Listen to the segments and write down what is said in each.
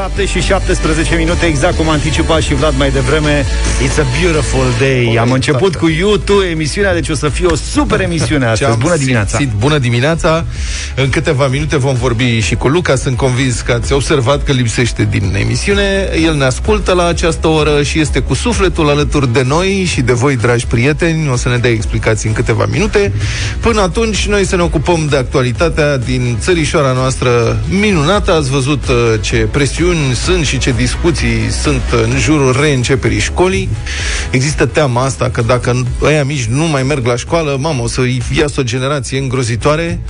7 și 17 minute, exact cum anticipa și Vlad mai devreme. It's a beautiful day. Oh, Am început cu YouTube emisiunea, deci o să fie o super emisiune astăzi. Bună dimineața! Simțit, bună dimineața! În câteva minute vom vorbi și cu Luca. Sunt convins că ați observat că lipsește din emisiune. El ne ascultă la această oră și este cu sufletul alături de noi și de voi, dragi prieteni. O să ne dea explicații în câteva minute. Până atunci, noi să ne ocupăm de actualitatea din țărișoara noastră minunată. Ați văzut uh, ce presiuni sunt și ce discuții sunt în jurul reînceperii școlii. Există teama asta că dacă ăia mici nu mai merg la școală, mamă, o să iasă o generație îngrozitoare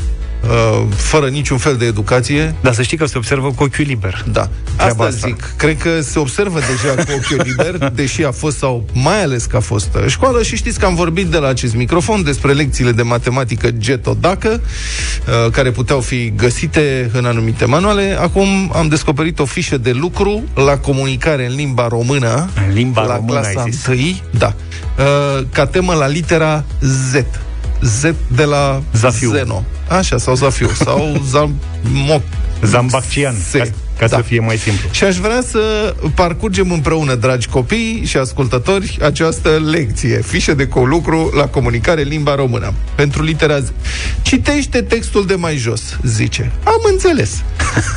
uh, fără niciun fel de educație. Dar să știi că se observă cu ochiul liber. Da. Asta, asta zic. Cred că se observă deja cu ochiul liber, deși a fost sau mai ales că a fost uh, școală și știți că am vorbit de la acest microfon despre lecțiile de matematică Getodacă, uh, care puteau fi găsite în anumite manuale. Acum am descoperit o fișă de lucru la comunicare în limba română. În limba la română, clasa ai zis? 1, da. Uh, ca temă la litera Z. Z de la Zafiu. Zeno. Așa, sau Zafiu, sau Zamoc. Zambaccian, Se. ca, ca Da. să fie mai simplu. Și aș vrea să parcurgem împreună, dragi copii și ascultători, această lecție, fișă de colucru la comunicare limba română. Pentru litera Z. Citește textul de mai jos, zice. Am înțeles.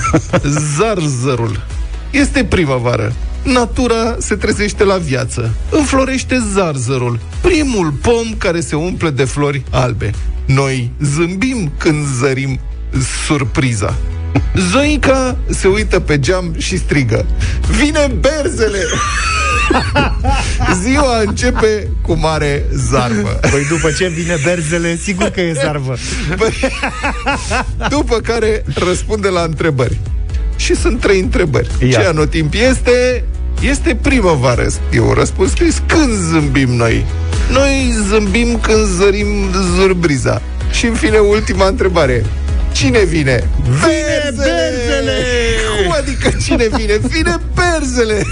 Zarzărul. Este primăvară. Natura se trezește la viață. Înflorește zarzărul, primul pom care se umple de flori albe. Noi zâmbim când zărim surpriza. Zoica se uită pe geam și strigă Vine berzele! Ziua începe cu mare zarvă Păi după ce vine berzele, sigur că e zarvă. Păi, După care răspunde la întrebări Și sunt trei întrebări Ia. Ce anotimp este? Este primăvară E un răspuns scris Când zâmbim noi? Noi zâmbim când zărim zurbriza Și în fine ultima întrebare Cine vine? Vine berzele! Cum adică cine vine? Vine berzele!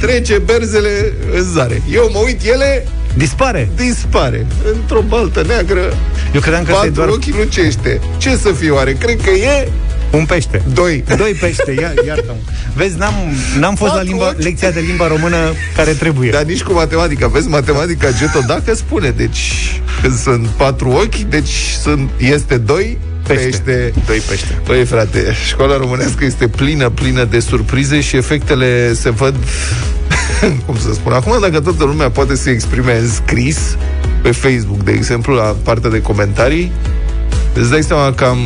Trece berzele în zare. Eu mă uit, ele Dispare. dispare într-o baltă neagră. Eu credeam că ăsta e Patru doar ochi lucește. Ce să fie oare? Cred că e un pește. doi. Doi pește, ia, iartă Vezi, n-am, n-am fost la Patru limba, ochi. lecția de limba română care trebuie. Dar nici cu matematica. Vezi, matematica Geto, dacă spune, deci când sunt patru ochi, deci sunt, este doi Pește. pește. Doi pește. Păi, frate, școala românească este plină, plină de surprize și efectele se văd, cum să spun, acum dacă toată lumea poate să se exprime în scris, pe Facebook, de exemplu, la partea de comentarii, îți dai seama cam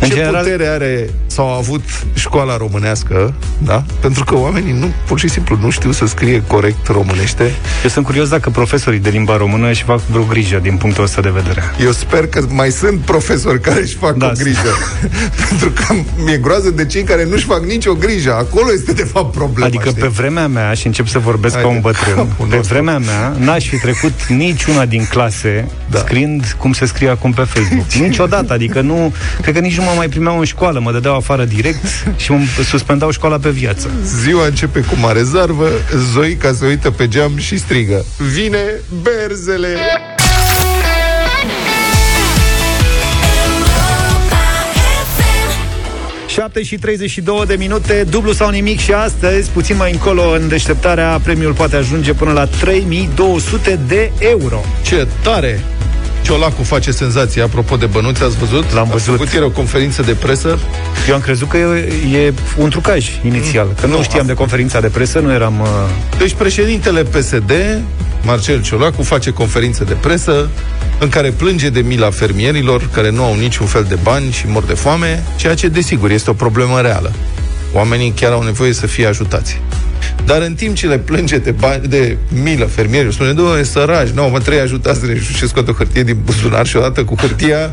În ce general- putere are sau a avut școala românească, da? Pentru că oamenii nu, pur și simplu nu știu să scrie corect românește. Eu sunt curios dacă profesorii de limba română își fac vreo grijă din punctul ăsta de vedere. Eu sper că mai sunt profesori care își fac Da. o grijă. Pentru că mi-e groază de cei care nu-și fac nicio grijă. Acolo este, de fapt, problema. Adică știi? pe vremea mea, și încep să vorbesc Haide, ca un bătrân, capul pe nostru. vremea mea n-aș fi trecut niciuna din clase Da. scriind cum se scrie acum pe Facebook. Niciodată, adică nu, cred că nici nu mă mai primeau în școală, mă dădeau afară direct și îmi suspendau școala pe viață. Ziua începe cu mare zarvă, Zoica se uită pe geam și strigă. Vine berzele! 7 și 32 de minute, dublu sau nimic și astăzi, puțin mai încolo în deșteptarea, premiul poate ajunge până la 3200 de euro. Ce tare! Ciolacu face senzație, apropo de bănuți, ați văzut? L-am A văzut. făcut ieri o conferință de presă. Eu am crezut că e, e un trucaj inițial, că nu, Nu, știam de conferința de presă, nu eram... Uh, Deci președintele PSD, Marcel Ciolacu, face conferință de presă în care plânge de mila fermierilor care nu au niciun fel de bani și mor de foame, ceea ce, desigur, este o problemă reală. Oamenii chiar au nevoie să fie ajutați. Dar în timp ce le plânge de, bani, de milă fermierii, spune, doamne, săraci, nu, mă, trei ajutați de și scot o hârtie din buzunar și odată cu hârtia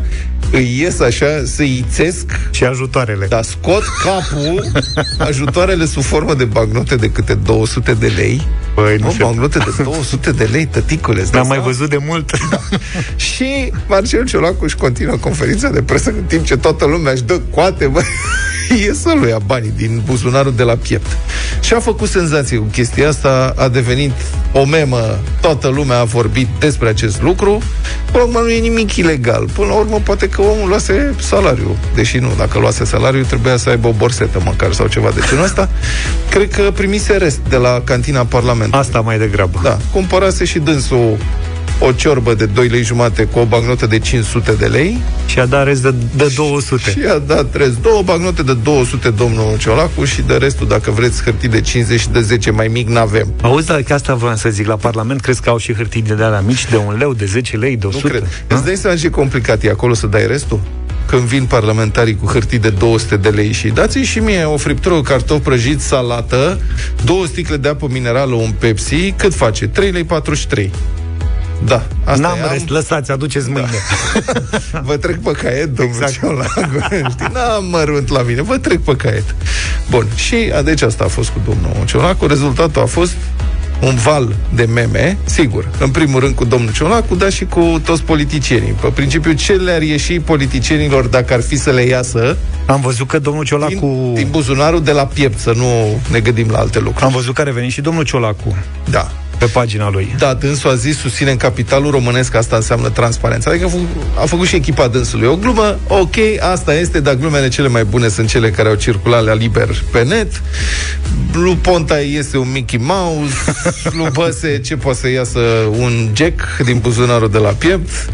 îi ies așa, să-i țesc și ajutoarele. dar scot capul ajutoarele sub formă de bagnote de câte 200 de lei. Păi, nu nu, se- bagnote de 200 de lei, tăticule. îți dai N-am mai seama? văzut de mult. Și Marcel Ciolacu își continuă conferința de presă în timp ce toată lumea își dă coate, bă. e să-l ia banii din buzunarul de la piept. Și a făcut senzație cu chestia asta, a devenit o memă, toată lumea a vorbit despre acest lucru. Până la urmă nu e nimic ilegal. Până la urmă poate că omul luase salariu. Deși nu, dacă luase salariu, trebuia să aibă o borsetă măcar sau ceva de genul ăsta. Cred că primise rest de la cantina Parlamentului. Asta mai degrabă. Da, cumpărase și dânsul o ciorbă de 2 lei jumate cu o bagnotă de 500 de lei. Și a dat rest de, de 200. Și a dat rest două bagnote de 200 domnul Ciolacu și de restul, dacă vreți, hârtii de 50 și de 10 mai mic, n-avem. Auzi, dar că asta vreau să zic, la Parlament crezi că au și hârtii de alea mici, de un leu, de 10 lei, de 100? Nu cred. Îți dai seama ce complicat e acolo să dai restul? când vin parlamentarii cu hârtii de 200 de lei și dați și mie o friptură, cartof prăjit, salată, două sticle de apă minerală, un Pepsi, cât face? 3 lei 43. Da, asta N-am rest, am... lăsați, aduceți mâine. Da. Vă trec pe caiet, domnul exact. Ciolacu. Știi, n-am mărunt la mine, vă trec pe caiet. Bun, și deci asta a fost cu domnul Ciolacu. Rezultatul a fost un val de meme, sigur, în primul rând cu domnul Ciolacu, dar și cu toți politicienii. Pe principiu, ce le-ar ieși politicienilor dacă ar fi să le iasă? Am văzut că domnul Ciolacu... Din, din buzunarul de la piept, să nu ne gândim la alte lucruri. Am văzut că a revenit și domnul Ciolacu. Da pe pagina lui. Da, dânsul a zis, susținem capitalul românesc, asta înseamnă transparență. Adică a făcut, a făcut și echipa dânsului. O glumă, ok, asta este, dar glumele cele mai bune sunt cele care au circulat la liber pe net. Lu Ponta este un Mickey Mouse, Lu Băse, ce poate să iasă un Jack din buzunarul de la piept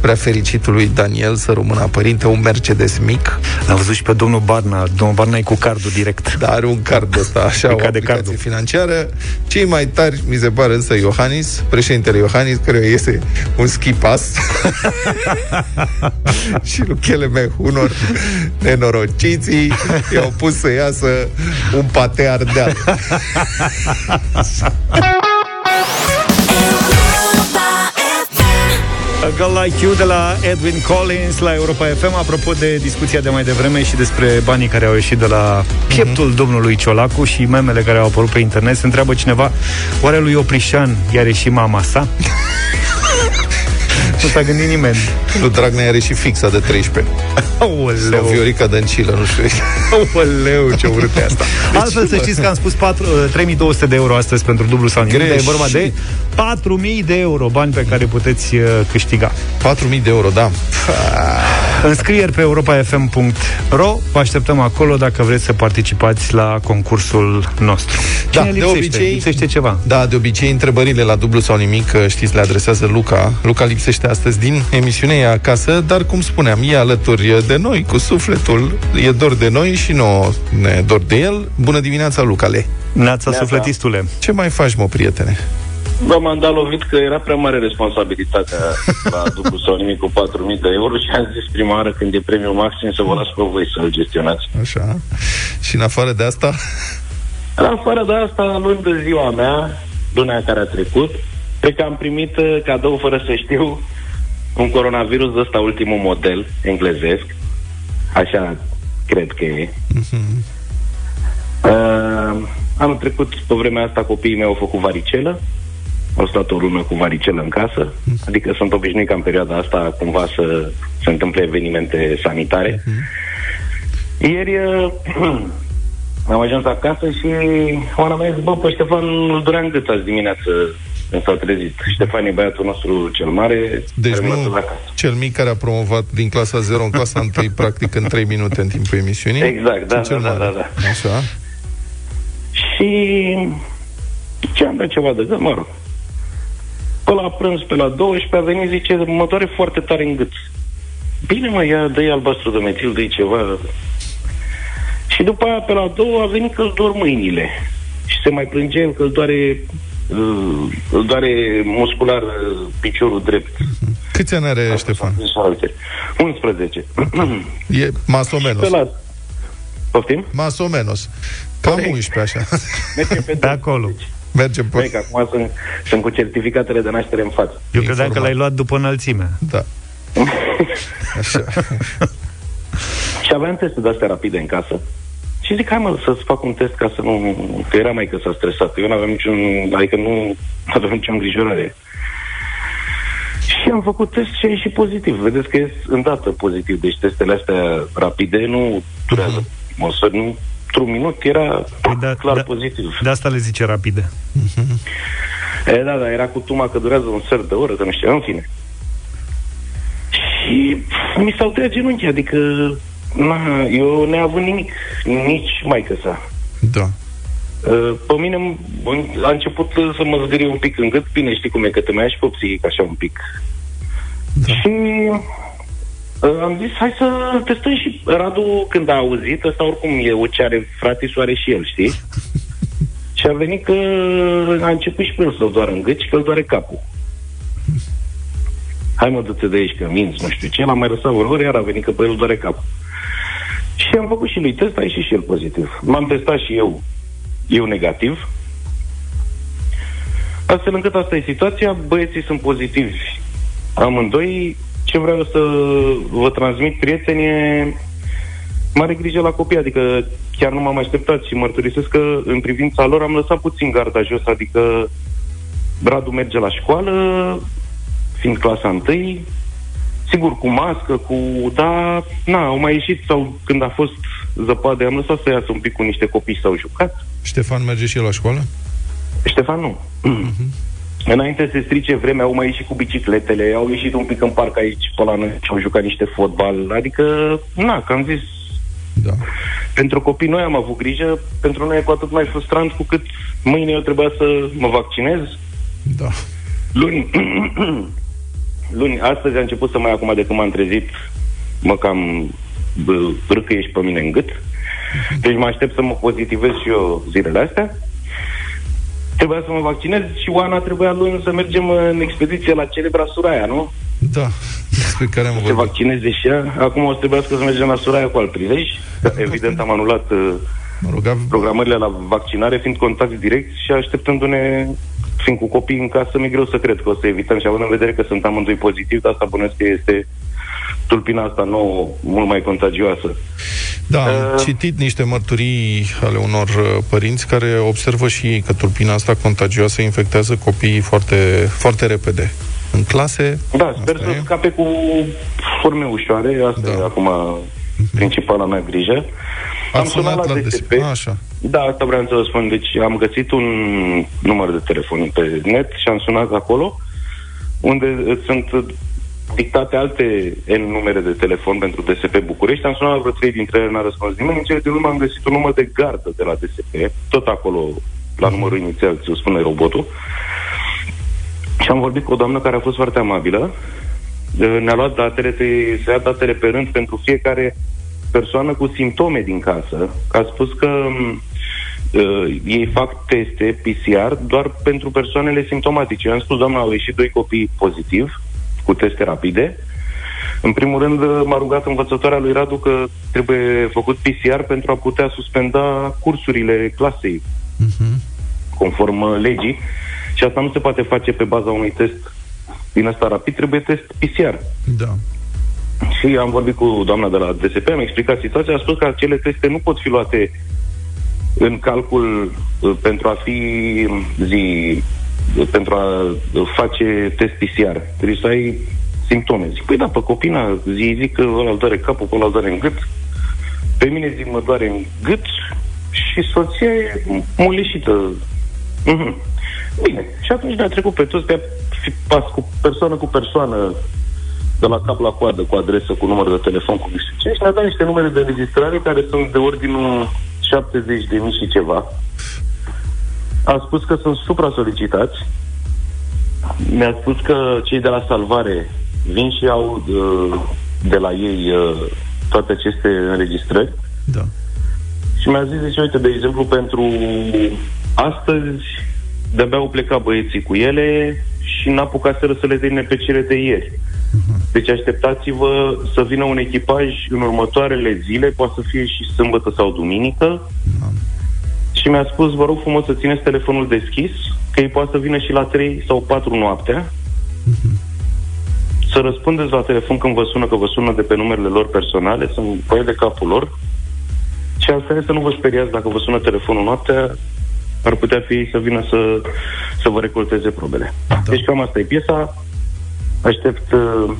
prea fericitului Daniel să rămână părinte un Mercedes mic. L-am văzut și pe domnul Barna. Domnul Barna e cu cardul direct. Da, are un card ăsta, așa, o aplicație cardul. financiară. Cei mai tari, mi se pare însă Iohannis, președintele Iohannis, care iese un ski pass. și lui mei unor nenorociții i-au pus să iasă un pate ardeal. Girl Like You de la Edwin Collins la Europa FM Apropo de discuția de mai devreme și despre banii care au ieșit de la pieptul mm-hmm. domnului Ciolacu și memele care au apărut pe internet Se întreabă cineva, oare lui Oprișan i-are și mama sa? nu s-a gândit nimeni. Lui Dragnea are și fixa de 13. Aoleu. Sau Viorica Dăncilă, nu știu. Aoleu, ce urât asta. Deci, Altfel să știți că am spus 4, 3200 uh, de euro astăzi pentru dublu sau nimic, e vorba de 4000 de euro, bani pe care puteți uh, câștiga. 4000 de euro, da. Înscrieri pe europafm.ro Vă așteptăm acolo dacă vreți să participați la concursul nostru. Da, Cine da, lipsește? de obicei, lipsește ceva. Da, de obicei întrebările la dublu sau nimic, uh, știți, le adresează Luca. Luca lipsește astăzi din emisiune, e acasă, dar cum spuneam, e alături de noi, cu sufletul, e dor de noi și nu ne dor de el. Bună dimineața, Lucale! Neața, sufletistule! Ce mai faci, mă, prietene? Bă, m-am dat lovit că era prea mare responsabilitatea la dublu sau nimic cu 4.000 de euro și am zis prima oară când e premiul maxim să vă las pe voi să-l gestionați. Așa. Și în afară de asta? În afară de asta, luni de ziua mea, luna care a trecut, cred că am primit uh, cadou fără să știu un coronavirus de ăsta ultimul model englezesc. Așa cred că e. Uh-huh. Uh, anul trecut, pe vremea asta, copiii mei au făcut varicelă. Au stat o lună cu varicelă în casă. Uh-huh. Adică sunt obișnuit ca în perioada asta cumva să se întâmple evenimente sanitare. Uh-huh. Ieri uh, am ajuns acasă și Oana mea zis, bă, pe Ștefan îl durea în gât azi dimineață când s-a trezit. Ștefan e băiatul nostru cel mare. Deci nu cel mic care a promovat din clasa 0 în clasa 1, practic în 3 minute în timpul emisiunii. Exact, da, da, da, da, da. Așa. Și ce am dat ceva de gât, mă rog. Pe la prânz, pe la 12, a venit, zice, mă doare foarte tare în gât. Bine, mă, ia, dă albastru de metil, dă ceva. Și după aia, pe la două, a venit că îl dor mâinile. Și se mai plânge el că îl doare îl doare muscular uh, piciorul drept. Câți ani are Asta Ștefan? 11. E mas o menos. Poftim? Mas o menos. Cam Corect. 11, așa. Mergem pe, pe acolo. Mergem pe... că acum sunt, sunt cu certificatele de naștere în față. Eu credeam că l-ai luat după înălțime. Da. Așa. și aveam teste de-astea rapide în casă. Și zic, hai mă, să-ți fac un test ca să nu... Că era mai că s-a stresat. Eu nu aveam niciun... Adică nu aveam nicio îngrijorare. Și am făcut test și a ieșit pozitiv. Vedeți că e îndată pozitiv. Deci testele astea rapide nu durează. Uh-huh. să nu într-un minut era păi da, clar da, pozitiv. De asta le zice rapide. E, da, da, era cu tuma că durează un sfert de oră, că nu știu, în fine. Și mi s-au tăiat genunchi, adică na, eu neavând nimic, nici mai sa. Da. Pe mine a început să mă zgârie un pic în gât, bine știi cum e, că te mai ia și pe psihic așa un pic. Da. Și uh, am zis, hai să testăm și Radu, când a auzit, ăsta oricum e ce are frate și are și el, știi? și a venit că a început și pe el să-l doară în gât și că îl doare capul. Hai mă, du-te de aici, că minți, nu știu ce. L-am mai lăsat vreo iar a venit că pe el îl doare capul. Și am făcut și lui test, a ieșit și el pozitiv. M-am testat și eu, eu negativ. Astfel încât asta e situația, băieții sunt pozitivi amândoi. Ce vreau să vă transmit, prieteni, e mare grijă la copii, adică chiar nu m-am așteptat și mărturisesc că în privința lor am lăsat puțin garda jos, adică Bradu merge la școală, fiind clasa întâi, sigur cu mască, cu... Da, na, au mai ieșit sau când a fost zăpadă, am lăsat să iasă un pic cu niște copii s-au jucat. Ștefan merge și el la școală? Ștefan nu. Uh-huh. Înainte să se strice vremea, au mai ieșit cu bicicletele, au ieșit un pic în parc aici, pe la noi, și au jucat niște fotbal. Adică, na, că am zis, da. Pentru copii noi am avut grijă, pentru noi e cu atât mai frustrant cu cât mâine eu trebuia să mă vaccinez. Da. Luni, luni, astăzi a început să mai acum de când m-am trezit, mă cam râcăiești pe mine în gât. Mhm. Deci mă aștept să mă pozitivez și eu zilele astea. Trebuia să mă vaccinez și Oana trebuia luni să mergem în expediție la celebra Suraia, nu? Da, despre care am vorbit. Se vaccineze și ea. Acum o să trebuiască să mergem la Suraia cu alt prilej. Evident am anulat uh, mă rog, programările la vaccinare, fiind contact direct și așteptându-ne fiind cu copii în casă, mi-e greu să cred că o să evităm și având în vedere că sunt amândoi pozitiv, dar asta bănesc că este tulpina asta nouă, mult mai contagioasă. Da, am uh, citit niște mărturii ale unor uh, părinți care observă și ei că tulpina asta contagioasă infectează copiii foarte, foarte repede. În clase... Da, sper să e. scape cu forme ușoare, asta da. e acum principala mea grijă. Am, am sunat, sunat la, la DSP. A, așa. Da, asta vreau să vă spun. Deci am găsit un număr de telefon pe net și am sunat acolo, unde sunt dictate alte N numere de telefon pentru DSP București. Am sunat vreo trei dintre ele, n-a răspuns nimeni. În cele din urmă am găsit un număr de gardă de la DSP, tot acolo, la numărul inițial, ți-o spune robotul. Și am vorbit cu o doamnă care a fost foarte amabilă. Ne-a luat datele, se ia datele pe rând pentru fiecare persoană cu simptome din casă. A spus că uh, ei fac teste PCR doar pentru persoanele simptomatice. Eu am spus, doamna, au ieșit doi copii pozitiv cu teste rapide. În primul rând, m-a rugat învățătoarea lui Radu că trebuie făcut PCR pentru a putea suspenda cursurile clasei, uh-huh. conform legii. Și asta nu se poate face pe baza unui test din ăsta rapid, trebuie test PCR. Da. Și am vorbit cu doamna de la DSP, am explicat situația, a spus că acele teste nu pot fi luate în calcul uh, pentru a fi zi pentru a face test PCR. Trebuie să ai simptome. Zic, păi da, pe copina zi, zic că ăla îl doare capul, ăla îl doare în gât. Pe mine zic, mă doare în gât și soția e mulișită. Mm-hmm. Bine. Și atunci ne-a trecut pe toți, pe pas cu persoană cu persoană, de la cap la coadă, cu adresă, cu număr de telefon, cu niște ce, și ne-a dat niște numere de înregistrare care sunt de ordinul 70 de mii și ceva. A spus că sunt supra-solicitați. Mi-a spus că cei de la salvare vin și au uh, de la ei uh, toate aceste înregistrări. Da. Și mi-a zis, deci, uite, de exemplu, pentru astăzi, de-abia au plecat băieții cu ele și n-apucaseră să le termine pe cele de ieri. Uh-huh. Deci așteptați-vă să vină un echipaj în următoarele zile, poate să fie și sâmbătă sau duminică, uh-huh și mi-a spus, vă rog frumos să țineți telefonul deschis, că ei poate să vină și la 3 sau 4 noaptea, uh-huh. să răspundeți la telefon când vă sună, că vă sună de pe numerele lor personale, să vă de capul lor, și asta e să nu vă speriați dacă vă sună telefonul noaptea, ar putea fi să vină să, să vă recolteze probele. Da. Deci cam asta e piesa. Aștept uh,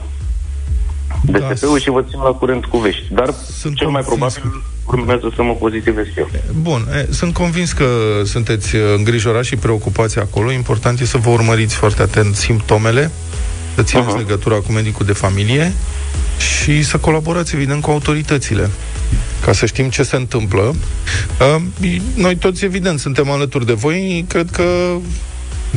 DSP-ul da. și vă țin la curent cu vești. Dar Sunt cel mai probabil urmează să mă pozitivez eu. Bun, e, sunt convins că sunteți îngrijorați și preocupați acolo. Important e să vă urmăriți foarte atent simptomele, să țineți uh-huh. legătura cu medicul de familie și să colaborați, evident, cu autoritățile ca să știm ce se întâmplă. Uh, noi toți, evident, suntem alături de voi. Cred că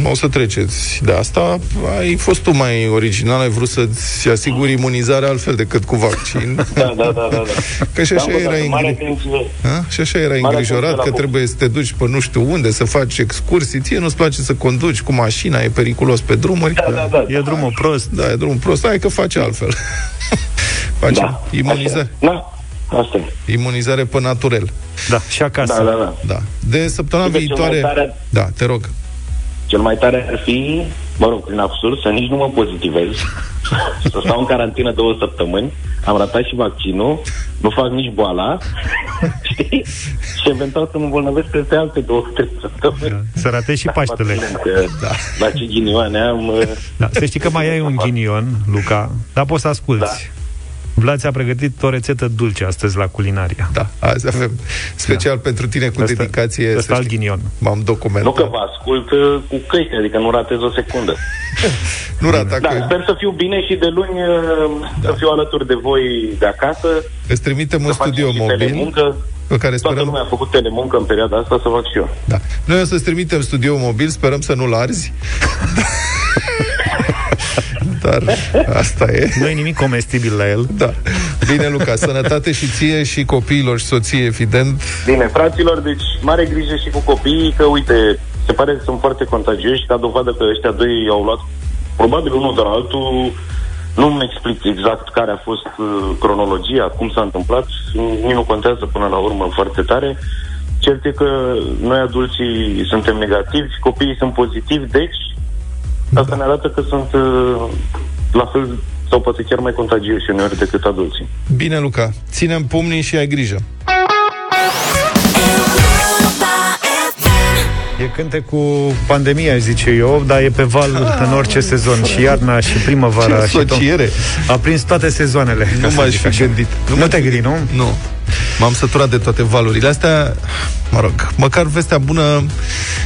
o să treceți de asta. Ai fost tu mai original, ai vrut să-ți asiguri imunizarea altfel decât cu vaccin. Da, da, da. da, da. Că și așa era, ingri... și așa era îngrijorat că trebuie să te duci pe nu știu unde, să faci excursii. Ție nu-ți place să conduci cu mașina, e periculos pe drumuri. Da, da, da. E drumul prost. Da, e drumul prost. Hai că faci altfel. face da, imunizare. Da. Asta e. Imunizare pe naturel. Da, și acasă. Da, da, da. da. De săptămâna viitoare... Tare... Da, te rog. Cel mai tare ar fi, mă rog, prin absurd, să nici nu mă pozitivez, să stau în carantină două săptămâni, am ratat și vaccinul, nu fac nici boala, știi? Și eventual să mă îmbolnăvesc peste alte două, trei săptămâni. Da. Să ratezi și da, Paștele. Da. La ce ghinioane am... Da. Să știi că mai ai un ghinion, Luca, dar poți să asculti. Da. Vlad a pregătit o rețetă dulce astăzi la culinaria. Da, azi avem special da. pentru tine cu asta, dedicație. Asta al ghinion. M-am documentat. Nu că vă ascult uh, cu căști, adică nu ratez o secundă. nu rata Da, că... sper să fiu bine și de luni uh, da. să fiu alături de voi de acasă. Îți trimitem un studio mobil. Muncă. Pe care sperăm... Toată lumea a făcut telemuncă în perioada asta să fac și eu. Da. Noi o să-ți trimitem studio mobil, sperăm să nu-l arzi. Dar asta e. Nu e nimic comestibil la el. Da. Bine, Luca, sănătate și ție și copiilor și soție, evident. Bine, fraților, deci mare grijă și cu copiii, că uite, se pare că sunt foarte contagioși, ca dovadă că ăștia doi au luat probabil unul de la altul, nu-mi explic exact care a fost uh, cronologia, cum s-a întâmplat, nici nu contează până la urmă foarte tare. Cert e că noi adulții suntem negativi, copiii sunt pozitivi, deci Asta da. ne arată că sunt uh, la fel sau poate chiar mai contagioși uneori decât adulții. Bine, Luca. Ținem pumnii și ai grijă. E cânte cu pandemia, zice eu, dar e pe val ah, în orice sezon, și iarna, și primăvara. Ce și tot. A prins toate sezoanele. Nu m-aș fi gândit. Nu, nu te gândi, nu? Nu. M-am săturat de toate valurile astea. Mă rog, măcar vestea bună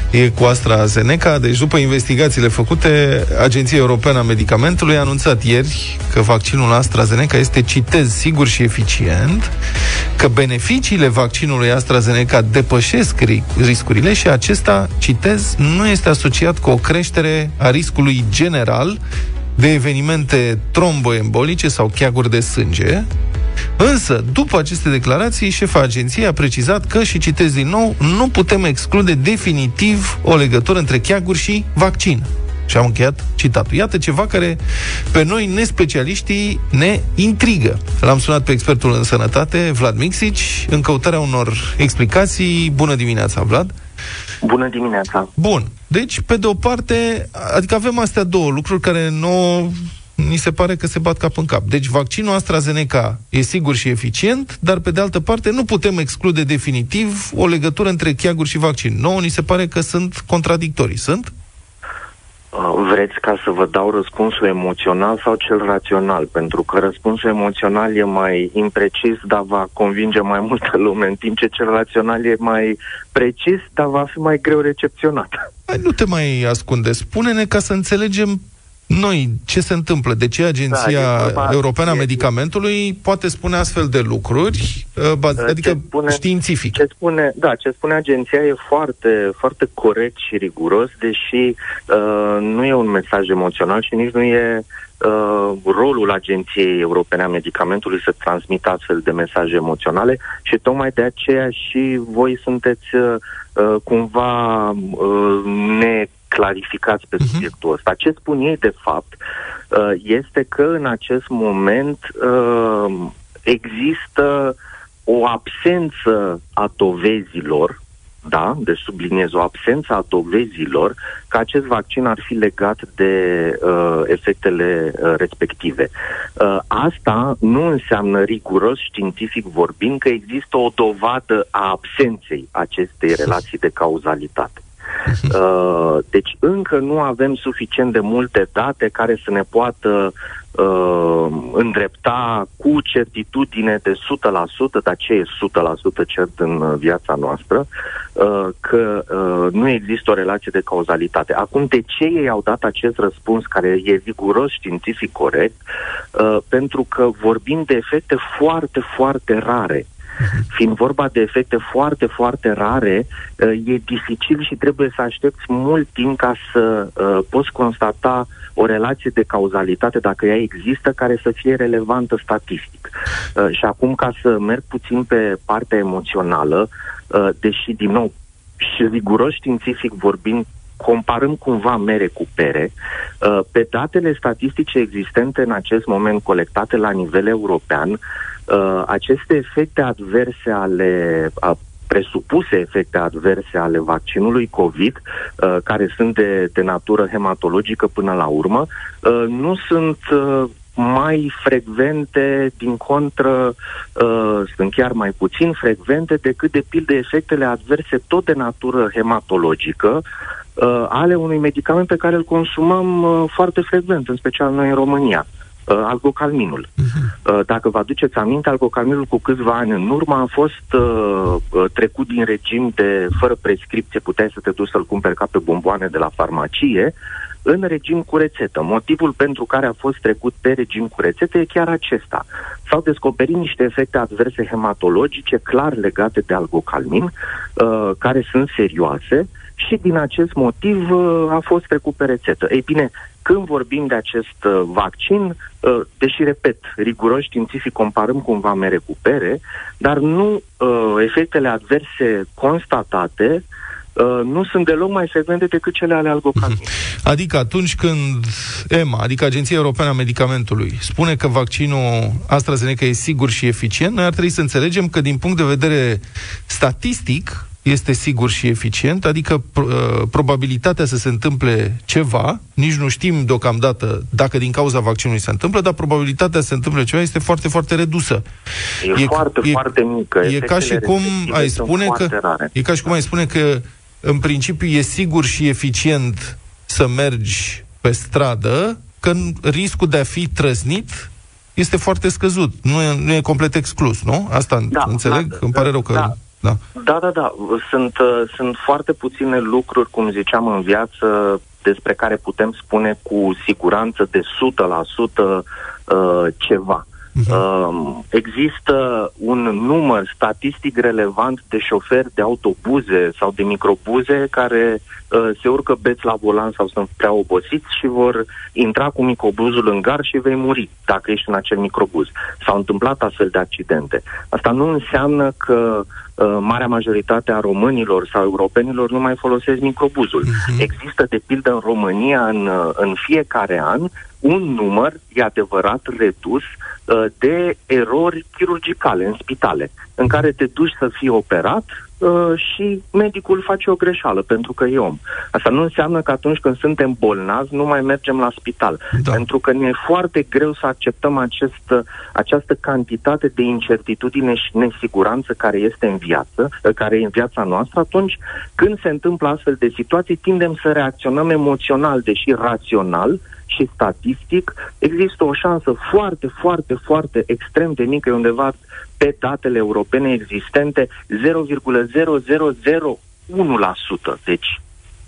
e cu AstraZeneca. Deci, după investigațiile făcute, Agenția Europeană a Medicamentului a anunțat ieri că vaccinul AstraZeneca este, citez, sigur și eficient, că beneficiile vaccinului AstraZeneca depășesc riscurile și acesta, citez, nu este asociat cu o creștere a riscului general de evenimente tromboembolice sau cheaguri de sânge, Însă, după aceste declarații, șefa agenției a precizat că, și citez din nou, nu putem exclude definitiv o legătură între cheaguri și vaccin. Și am încheiat citatul. Iată ceva care pe noi, nespecialiștii, ne intrigă. L-am sunat pe expertul în sănătate, Vlad Mixici, în căutarea unor explicații. Bună dimineața, Vlad! Bună dimineața! Bun. Deci, pe de o parte, adică avem astea două lucruri care nu ni se pare că se bat cap în cap. Deci vaccinul AstraZeneca e sigur și eficient, dar pe de altă parte nu putem exclude definitiv o legătură între cheaguri și vaccin. Nouă ni se pare că sunt contradictorii. Sunt? Uh, vreți ca să vă dau răspunsul emoțional sau cel rațional? Pentru că răspunsul emoțional e mai imprecis, dar va convinge mai multă lume, în timp ce cel rațional e mai precis, dar va fi mai greu recepționat. Hai, nu te mai ascunde. Spune-ne ca să înțelegem noi, ce se întâmplă? De ce Agenția da, Europeană a Medicamentului poate spune astfel de lucruri, uh, adică ce spune, științific? Ce spune, da, ce spune agenția e foarte, foarte corect și riguros, deși uh, nu e un mesaj emoțional și nici nu e uh, rolul Agenției Europene a Medicamentului să transmită astfel de mesaje emoționale și tocmai de aceea și voi sunteți uh, uh cumva uh, ne clarificați pe mhm. subiectul ăsta. Ce spun ei, de fapt, uh, este că în acest moment uh, există o absență a dovezilor da, deci subliniez o absență a dovezilor că acest vaccin ar fi legat de uh, efectele uh, respective. Uh, asta nu înseamnă riguros științific vorbind că există o dovadă a absenței acestei relații de cauzalitate. Uh, deci încă nu avem suficient de multe date care să ne poată uh, îndrepta cu certitudine de 100%, dar ce e 100% cert în viața noastră, uh, că uh, nu există o relație de cauzalitate. Acum, de ce ei au dat acest răspuns care e riguros științific corect? Uh, pentru că vorbim de efecte foarte, foarte rare. Fiind vorba de efecte foarte, foarte rare, uh, e dificil și trebuie să aștepți mult timp ca să uh, poți constata o relație de cauzalitate, dacă ea există, care să fie relevantă statistic. Uh, și acum, ca să merg puțin pe partea emoțională, deși, din nou, și riguros științific vorbind, comparăm cumva mere cu pere, pe datele statistice existente în acest moment colectate la nivel european, uh, aceste efecte adverse ale a presupuse efecte adverse ale vaccinului COVID, uh, care sunt de, de natură hematologică până la urmă, uh, nu sunt uh, mai frecvente, din contră, uh, sunt chiar mai puțin frecvente decât de pildă efectele adverse tot de natură hematologică uh, ale unui medicament pe care îl consumăm uh, foarte frecvent, în special noi în România. Uh, uh, algocalminul. Uh-huh. Uh, dacă vă aduceți aminte, algocalminul cu câțiva ani în urmă a fost uh, uh, trecut din regim de fără prescripție, puteai să te duci să-l cumperi ca pe bomboane de la farmacie, în regim cu rețetă. Motivul pentru care a fost trecut pe regim cu rețetă e chiar acesta. S-au descoperit niște efecte adverse hematologice clar legate de algocalmin, uh, care sunt serioase și din acest motiv uh, a fost trecut pe rețetă. Ei bine, când vorbim de acest uh, vaccin, uh, deși, repet, riguros științific comparăm cumva mere cu pere, dar nu uh, efectele adverse constatate Uh, nu sunt deloc mai frecvente decât cele ale algocaminului. Mhm. Adică atunci când EMA, adică Agenția Europeană a Medicamentului, spune că vaccinul AstraZeneca e sigur și eficient, noi ar trebui să înțelegem că din punct de vedere statistic, este sigur și eficient, adică uh, probabilitatea să se întâmple ceva, nici nu știm deocamdată dacă din cauza vaccinului se întâmplă, dar probabilitatea să se întâmple ceva este foarte, foarte redusă. E, e foarte, e, foarte mică. E ca și cum ai spune că rare. e ca și cum ai spune că în principiu e sigur și eficient să mergi pe stradă, că riscul de a fi trăznit este foarte scăzut. Nu e, nu e complet exclus, nu? Asta da, înțeleg? Da, Îmi pare rău că... Da. Da, da, da. da. Sunt, uh, sunt foarte puține lucruri, cum ziceam, în viață despre care putem spune cu siguranță de 100% uh, ceva. Uh-huh. Există un număr statistic relevant de șoferi de autobuze sau de microbuze care uh, se urcă beți la volan sau sunt prea obosiți și vor intra cu microbuzul în gar și vei muri dacă ești în acel microbuz. S-au întâmplat astfel de accidente. Asta nu înseamnă că uh, marea majoritate a românilor sau europenilor nu mai folosesc microbuzul. Uh-huh. Există, de pildă, în România, în, uh, în fiecare an, un număr, e adevărat, redus uh, de erori chirurgicale în spitale, în care te duci să fii operat uh, și medicul face o greșeală pentru că e om. Asta nu înseamnă că atunci când suntem bolnavi nu mai mergem la spital, da. pentru că ne e foarte greu să acceptăm acest, această cantitate de incertitudine și nesiguranță care este în viață, uh, care e în viața noastră, atunci când se întâmplă astfel de situații, tindem să reacționăm emoțional, deși rațional, și statistic, există o șansă foarte, foarte, foarte extrem de mică, undeva pe datele europene existente, 0,0001%. Deci,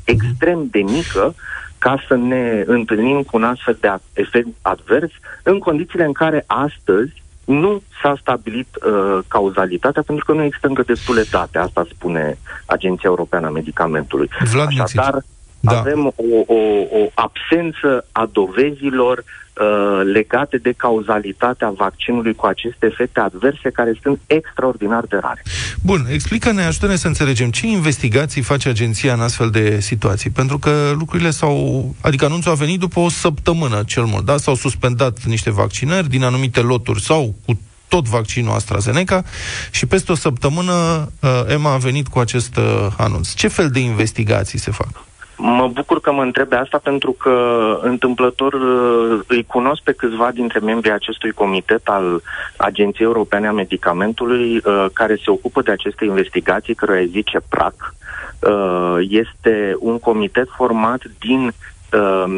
extrem de mică ca să ne întâlnim cu un astfel de efect advers în condițiile în care astăzi nu s-a stabilit uh, cauzalitatea pentru că nu există încă destule date, asta spune Agenția Europeană a Medicamentului. Vlad Așadar, da. avem o, o, o absență a dovezilor uh, legate de cauzalitatea vaccinului cu aceste efecte adverse care sunt extraordinar de rare. Bun, explică-ne, ajută-ne să înțelegem ce investigații face agenția în astfel de situații, pentru că lucrurile s-au, adică anunțul a venit după o săptămână cel mult, da? S-au suspendat niște vaccinări din anumite loturi sau cu tot vaccinul AstraZeneca și peste o săptămână uh, EMA a venit cu acest uh, anunț. Ce fel de investigații se fac? Mă bucur că mă întrebe asta pentru că întâmplător uh, îi cunosc pe câțiva dintre membrii acestui comitet al Agenției Europene a Medicamentului uh, care se ocupă de aceste investigații, care îi zice PRAC. Uh, este un comitet format din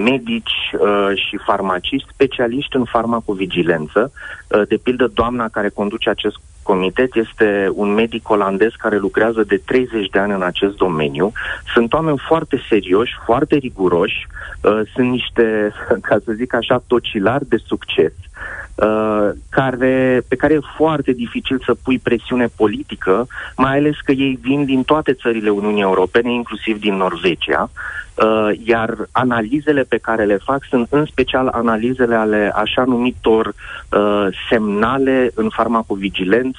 medici și farmaciști specialiști în farmacovigilență. De pildă, doamna care conduce acest comitet este un medic olandez care lucrează de 30 de ani în acest domeniu. Sunt oameni foarte serioși, foarte riguroși, uh, sunt niște, ca să zic așa, tocilari de succes. Uh, care, pe care e foarte dificil să pui presiune politică, mai ales că ei vin din toate țările Uniunii Europene, inclusiv din Norvegia, uh, iar analizele pe care le fac sunt în special analizele ale așa numitor uh, semnale în farmacovigilență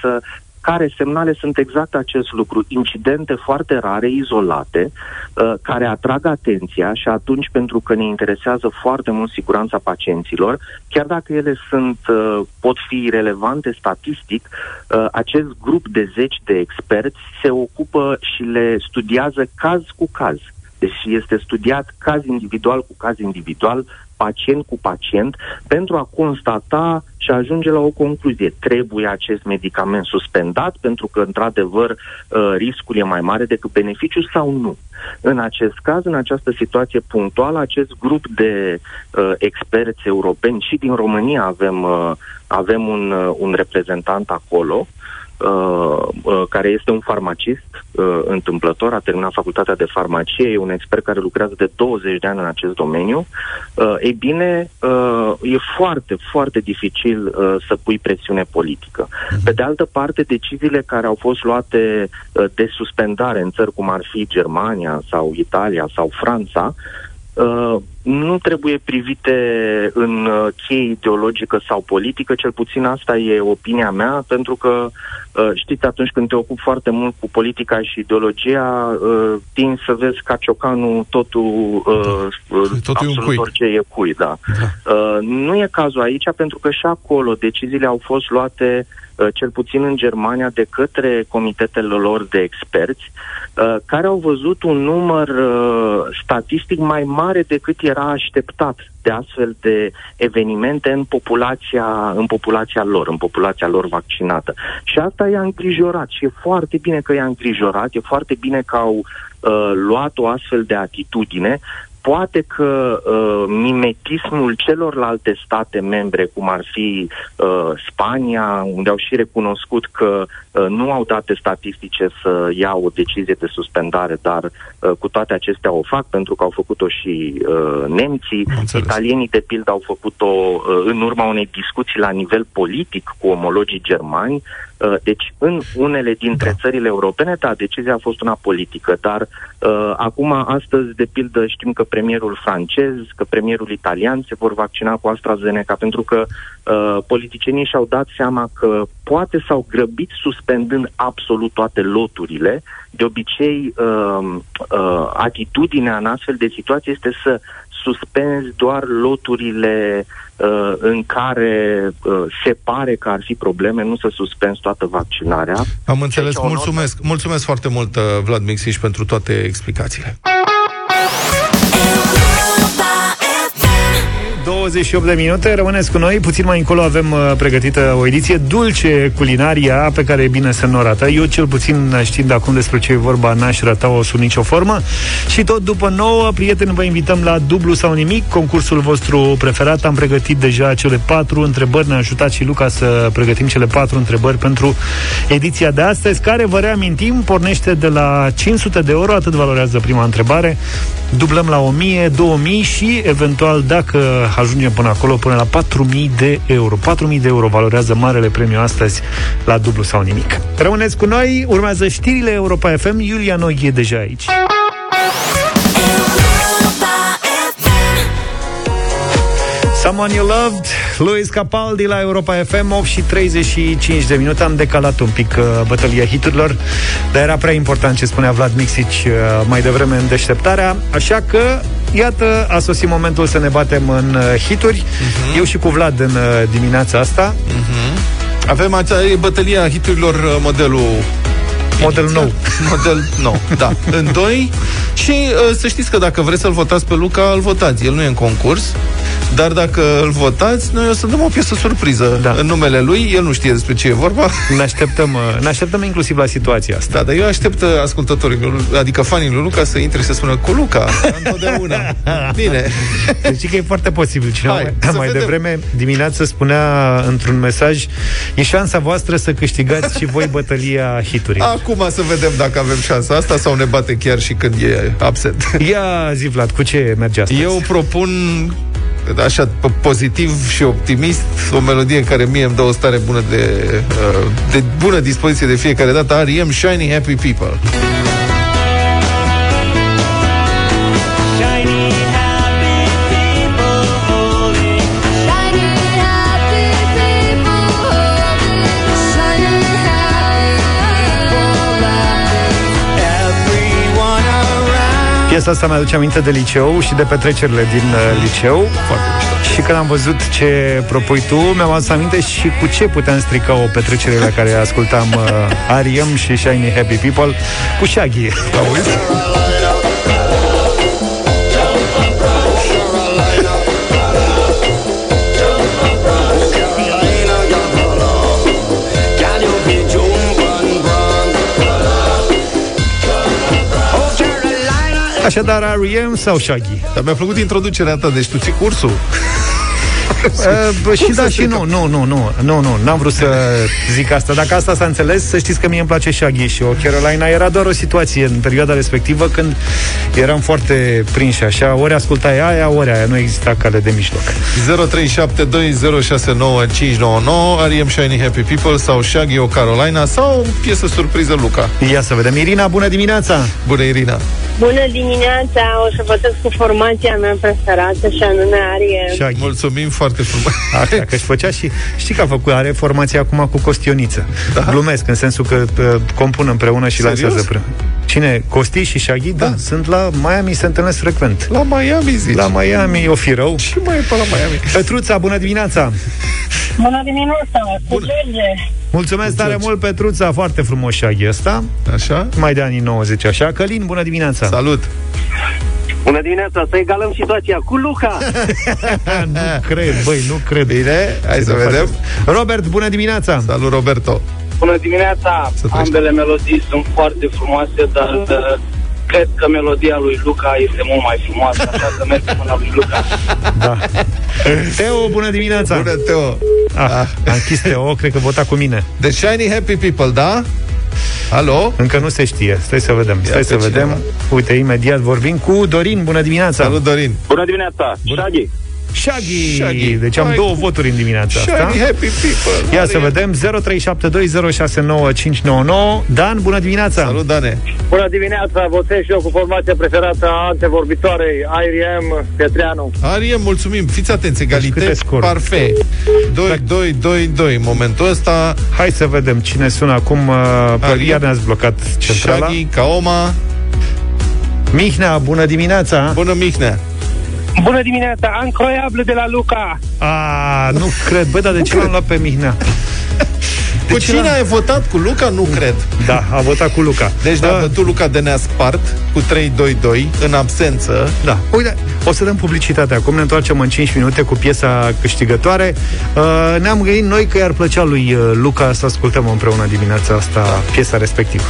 care semnale sunt exact acest lucru, incidente foarte rare, izolate, uh, care atrag atenția și atunci pentru că ne interesează foarte mult siguranța pacienților, chiar dacă ele sunt, uh, pot fi relevante statistic, uh, acest grup de zeci de experți se ocupă și le studiază caz cu caz. Deci este studiat caz individual cu caz individual, pacient cu pacient, pentru a constata și a ajunge la o concluzie. Trebuie acest medicament suspendat pentru că, într-adevăr, uh, riscul e mai mare decât beneficiul sau nu. În acest caz, în această situație punctuală, acest grup de uh, experți europeni și din România avem, uh, avem un, uh, un reprezentant acolo, Uh, uh, care este un farmacist uh, întâmplător, a terminat facultatea de farmacie, e un expert care lucrează de 20 de ani în acest domeniu. Uh, ei bine, uh, e foarte, foarte dificil uh, să pui presiune politică. Mhm. Pe de altă parte, deciziile care au fost luate uh, de suspendare în țări cum ar fi Germania sau Italia sau Franța, uh, nu trebuie privite în uh, cheie ideologică sau politică, cel puțin asta e opinia mea, pentru că, uh, știți, atunci când te ocupi foarte mult cu politica și ideologia, uh, tin să vezi ca ciocanul totul, da. totul absolut orice e cui, da. da. Nu e cazul aici, pentru că și acolo deciziile au fost luate cel puțin în Germania, de către comitetele lor de experți, care au văzut un număr statistic mai mare decât era așteptat de astfel de evenimente în populația, în populația lor, în populația lor vaccinată. Și asta i-a îngrijorat și e foarte bine că i-a îngrijorat, e foarte bine că au uh, luat o astfel de atitudine, poate că uh, mimetismul celorlalte state membre, cum ar fi uh, Spania, unde au și recunoscut că uh, nu au date statistice să iau o decizie de suspendare, dar uh, cu toate acestea o fac pentru că au făcut-o și uh, nemții. Înțeles. Italienii, de pildă, au făcut-o uh, în urma unei discuții la nivel politic cu omologii germani. Uh, deci, în unele dintre da. țările europene, da, decizia a fost una politică, dar uh, acum, astăzi, de pildă, știm că premierul francez, că premierul italian se vor vaccina cu AstraZeneca, pentru că uh, politicienii și-au dat seama că poate s-au grăbit suspendând absolut toate loturile. De obicei, uh, uh, atitudinea în astfel de situații este să suspenzi doar loturile uh, în care uh, se pare că ar fi probleme, nu să suspenzi toată vaccinarea. Am înțeles. Mulțumesc. Mulțumesc foarte mult, uh, Vlad Mixiș, pentru toate explicațiile. you. 28 de minute, rămâneți cu noi. Puțin mai încolo avem uh, pregătită o ediție dulce culinaria pe care e bine să nu rata. Eu cel puțin știind acum despre ce e vorba, n-aș rata-o sub nicio formă. Și tot după nouă, prieteni, vă invităm la dublu sau nimic, concursul vostru preferat. Am pregătit deja cele patru întrebări. Ne-a ajutat și Luca să pregătim cele patru întrebări pentru ediția de astăzi, care, vă reamintim, pornește de la 500 de euro, atât valorează prima întrebare. Dublăm la 1000, 2000 și, eventual, dacă ajungem până acolo, până la 4.000 de euro. 4.000 de euro valorează marele premiu astăzi la dublu sau nimic. Rămâneți cu noi, urmează știrile Europa FM. Iulia Noi e deja aici. Someone You Loved, Luis Capaldi la Europa FM, 8 și 35 de minute. Am decalat un pic uh, bătălia hiturilor, dar era prea important ce spunea Vlad Mixici uh, mai devreme în deșteptarea, așa că Iată, a sosit momentul să ne batem în uh, hituri. Uh-huh. Eu și cu Vlad în uh, dimineața asta. Uh-huh. Avem acea e bătălia hiturilor uh, modelul Model nou. Model nou, da. În doi și uh, să știți că dacă vreți să-l votați pe Luca, îl votați. El nu e în concurs, dar dacă îl votați, noi o să dăm o piesă surpriză da. în numele lui. El nu știe despre ce e vorba. Ne așteptăm, uh, ne așteptăm inclusiv la situația asta. Da, dar eu aștept uh, ascultătorii, adică fanii lui Luca să intre și să spună cu Luca, întotdeauna. Bine. Deci că e foarte posibil. Cineva Hai, mai, mai devreme dimineață spunea într-un mesaj e șansa voastră să câștigați și voi bătălia hiturilor. Acum să vedem dacă avem șansa asta sau ne bate chiar și când e absent. Ia zi, Vlad, cu ce merge astăzi? Eu propun așa pozitiv și optimist, o melodie care mie îmi dă o stare bună de, uh, de bună dispoziție de fiecare dată, R.E.M. Shiny Happy People. Piesa asta mi-aduce aminte de liceu și de petrecerile din uh, liceu. Foarte mișto. Și când am văzut ce propui tu, mi-am adus aminte și cu ce puteam strica o petrecere la care ascultam uh, R.E.M. și Shiny Happy People cu Shaggy. Auzi? Așadar, R.E.M. sau Shaggy? Dar mi-a plăcut introducerea ta, deci tu ții cursul. Uh, și da și nu, nu, nu, nu, nu, nu, n-am vrut să zic asta. Dacă asta s-a înțeles, să știți că mie îmi place Shaggy și o Carolina era doar o situație în perioada respectivă când eram foarte prinși așa, ori ascultai aia, ori aia, nu exista cale de mijloc. 0372069599 Ariem Shiny Happy People sau Shaggy o Carolina sau piesă surpriză Luca. Ia să vedem. Irina, bună dimineața! Bună, Irina! Bună dimineața! O să votez cu formația mea preferată și anume Ariem. Shaggy. Mulțumim foarte frumos. Așa, că își făcea și... Știi că a făcut, are formația acum cu Costioniță. Da? Glumesc, în sensul că uh, compun împreună și Serios? lansează împreună. Cine? Costi și Shaggy? Da. da. Sunt la Miami, se întâlnesc frecvent. La Miami, zici? La Miami, o fi rău. Și mai e pe la Miami. Petruța, bună dimineața! Bună dimineața! Bună. Mulțumesc tare mult, Petruța, foarte frumos Shaggy ăsta. Așa? Mai de anii 90, așa. Călin, bună dimineața! Salut! Bună dimineața, să egalăm situația cu Luca. nu cred, băi, nu cred. Bine, hai să vedem. Robert, bună dimineața. Salut, Roberto. Bună dimineața. Ambele melodii sunt foarte frumoase, dar uh, cred că melodia lui Luca este mult mai frumoasă, așa că merg până lui Luca. Da. Teo, bună dimineața. Bună, Teo. Ah, ah. Am închis Teo, cred că vota cu mine. The Shiny Happy People, da? Alo? Încă nu se știe. Stai să vedem. Stai să vedem. Cineva. Uite, imediat vorbim cu Dorin. Bună dimineața. Salut, Dorin. Bună dimineața. Bună. Shaggy. Shaggy. Shaggy. Deci am Hai două cu... voturi în dimineața Shaggy asta. Happy People. Ia Are să vedem. 0372069599. Dan, bună dimineața. Salut, Dane. Bună dimineața. Votez și eu cu formația preferată a antevorbitoarei, IRM Petreanu. IRM, mulțumim. Fiți atenți, egalitate, deci parfait. 2-2-2-2. Momentul ăsta. Hai să vedem cine sună acum. Uh, iar ne-ați blocat centrala. Shaggy, Kaoma. Mihnea, bună dimineața. Bună, Mihnea. Bună dimineața, incroyabil de la Luca. A, nu cred. Bă, dar de ce l-am luat pe Mihnea? De cu cine ai votat? Cu Luca? Nu cred. Da, a votat cu Luca. Deci da. dacă tu, Luca, de ne spart cu 3-2-2 în absență. Da. Uite, o să dăm publicitate acum. Ne întoarcem în 5 minute cu piesa câștigătoare. Uh, ne-am gândit noi că i-ar plăcea lui uh, Luca să ascultăm împreună dimineața asta da. piesa respectivă.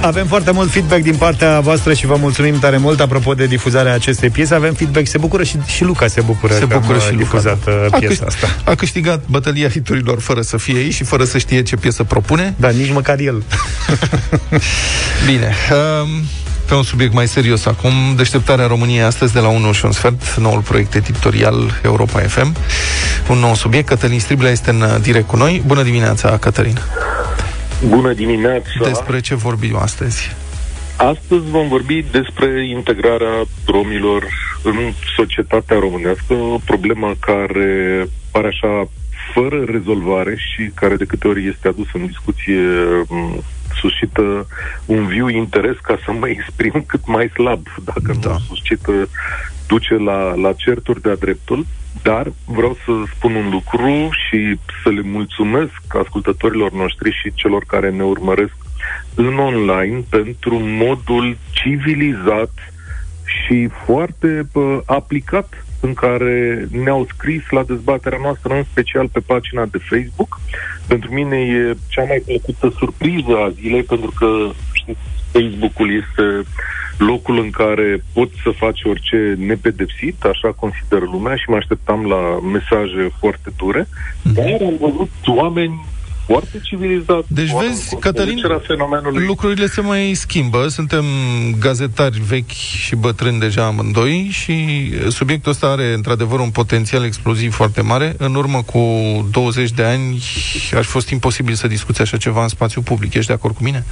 Avem foarte mult feedback din partea voastră și vă mulțumim tare mult apropo de difuzarea acestei piese. Avem feedback, se bucură și, și Luca se bucură se bucură și difuzat Luca, da. piesa a asta. A câștigat bătălia hiturilor fără să fie aici și fără să știe ce piesă propune. Da, nici măcar el. Bine. Um, pe un subiect mai serios acum, deșteptarea României astăzi de la 1 și un sfert, noul proiect editorial Europa FM. Un nou subiect, Cătălin Striblea este în direct cu noi. Bună dimineața, Cătălin! Bună dimineața! Despre ce vorbim astăzi? Astăzi vom vorbi despre integrarea romilor în societatea românească, o problemă care pare așa fără rezolvare și care de câte ori este adusă în discuție suscită un viu interes ca să mă exprim cât mai slab, dacă da. nu suscită duce la, la certuri de-a dreptul, dar vreau să spun un lucru și să le mulțumesc ascultătorilor noștri și celor care ne urmăresc în online pentru modul civilizat și foarte uh, aplicat în care ne-au scris la dezbaterea noastră, în special pe pagina de Facebook. Pentru mine e cea mai plăcută surpriză a zilei, pentru că știți, Facebook-ul este locul în care poți să faci orice nepedepsit, așa consideră lumea și mă așteptam la mesaje foarte dure, mm-hmm. dar am văzut oameni foarte civilizat. Deci vezi, Cătălin, lucrurile se mai schimbă. Suntem gazetari vechi și bătrâni deja amândoi și subiectul ăsta are într-adevăr un potențial exploziv foarte mare. În urmă cu 20 de ani ar fi fost imposibil să discuți așa ceva în spațiu public. Ești de acord cu mine?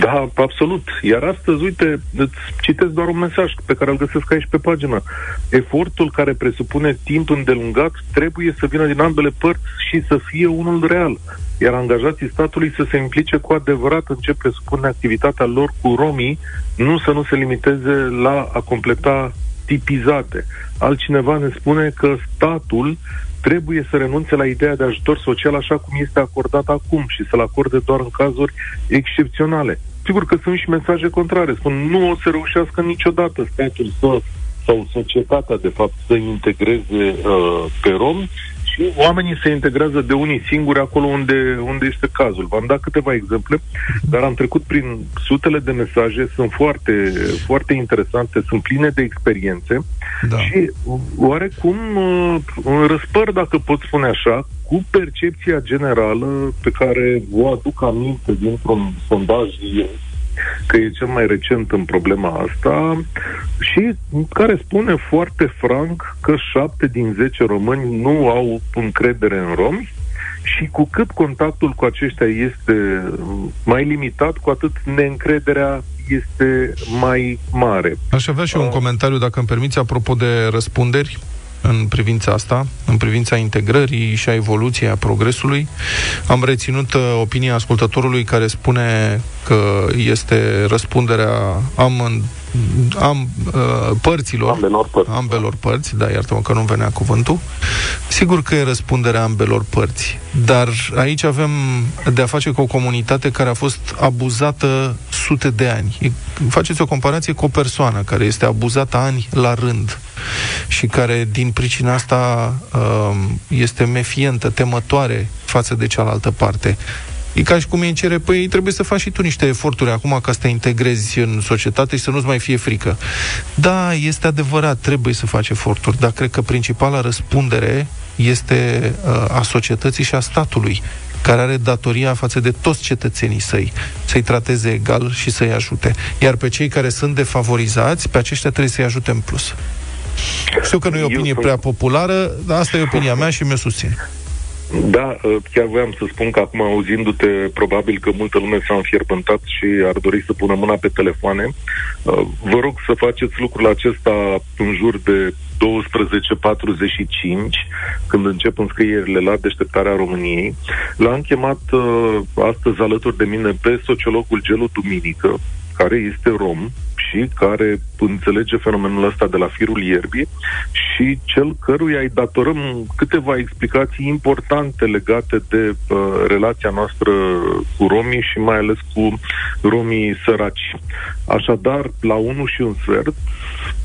Da, absolut. Iar astăzi, uite, îți citesc doar un mesaj pe care îl găsesc aici pe pagină. Efortul care presupune timp îndelungat trebuie să vină din ambele părți și să fie unul real. Iar angajații statului să se implice cu adevărat în ce presupune activitatea lor cu romii, nu să nu se limiteze la a completa tipizate. Altcineva ne spune că statul trebuie să renunțe la ideea de ajutor social așa cum este acordat acum și să-l acorde doar în cazuri excepționale. Sigur că sunt și mesaje contrare. Spun, nu o să reușească niciodată statul să, sau societatea, de fapt, să integreze uh, pe romi și oamenii se integrează de unii singuri acolo unde, unde este cazul. V-am dat câteva exemple, dar am trecut prin sutele de mesaje, sunt foarte, foarte interesante, sunt pline de experiențe da. și oarecum uh, răspăr, dacă pot spune așa, cu percepția generală pe care o aduc aminte dintr-un sondaj că e cel mai recent în problema asta și care spune foarte franc că șapte din zece români nu au încredere în romi și cu cât contactul cu aceștia este mai limitat, cu atât neîncrederea este mai mare. Aș avea și uh, un comentariu, dacă îmi permiți, apropo de răspunderi în privința asta, în privința integrării și a evoluției, a progresului. Am reținut uh, opinia ascultătorului care spune că este răspunderea am am, uh, părților, ambelor părți. ambelor părți, da, iartă-mă că nu venea cuvântul. Sigur că e răspunderea ambelor părți, dar aici avem de a face cu o comunitate care a fost abuzată sute de ani. Faceți o comparație cu o persoană care este abuzată ani la rând și care din pricina asta uh, este mefientă, temătoare față de cealaltă parte. E ca și cum îi cere, păi trebuie să faci și tu niște eforturi acum ca să te integrezi în societate și să nu-ți mai fie frică. Da, este adevărat, trebuie să faci eforturi, dar cred că principala răspundere este uh, a societății și a statului care are datoria față de toți cetățenii săi, să-i trateze egal și să-i ajute. Iar pe cei care sunt defavorizați, pe aceștia trebuie să-i ajute în plus. Știu că nu e o opinie prea populară, dar asta e opinia mea și mi-o susțin. Da, ă, chiar voiam să spun că acum auzindu-te, probabil că multă lume s-a înfierbântat și ar dori să pună mâna pe telefoane. Ă, vă rog să faceți lucrul acesta în jur de 12.45, când încep înscrierile la deșteptarea României. L-am chemat ă, astăzi alături de mine pe sociologul Gelu Duminică, care este rom și care înțelege fenomenul ăsta de la firul ierbii și cel căruia îi datorăm câteva explicații importante legate de uh, relația noastră cu romii și mai ales cu romii săraci. Așadar, la 1 și un sfert,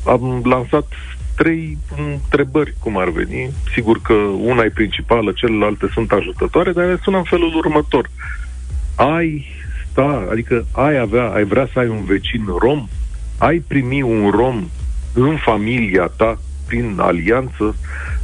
am lansat trei întrebări, cum ar veni. Sigur că una e principală, celelalte sunt ajutătoare, dar sună în felul următor. Ai sta, adică ai avea, ai vrea să ai un vecin rom? Ai primi un rom în familia ta prin alianță?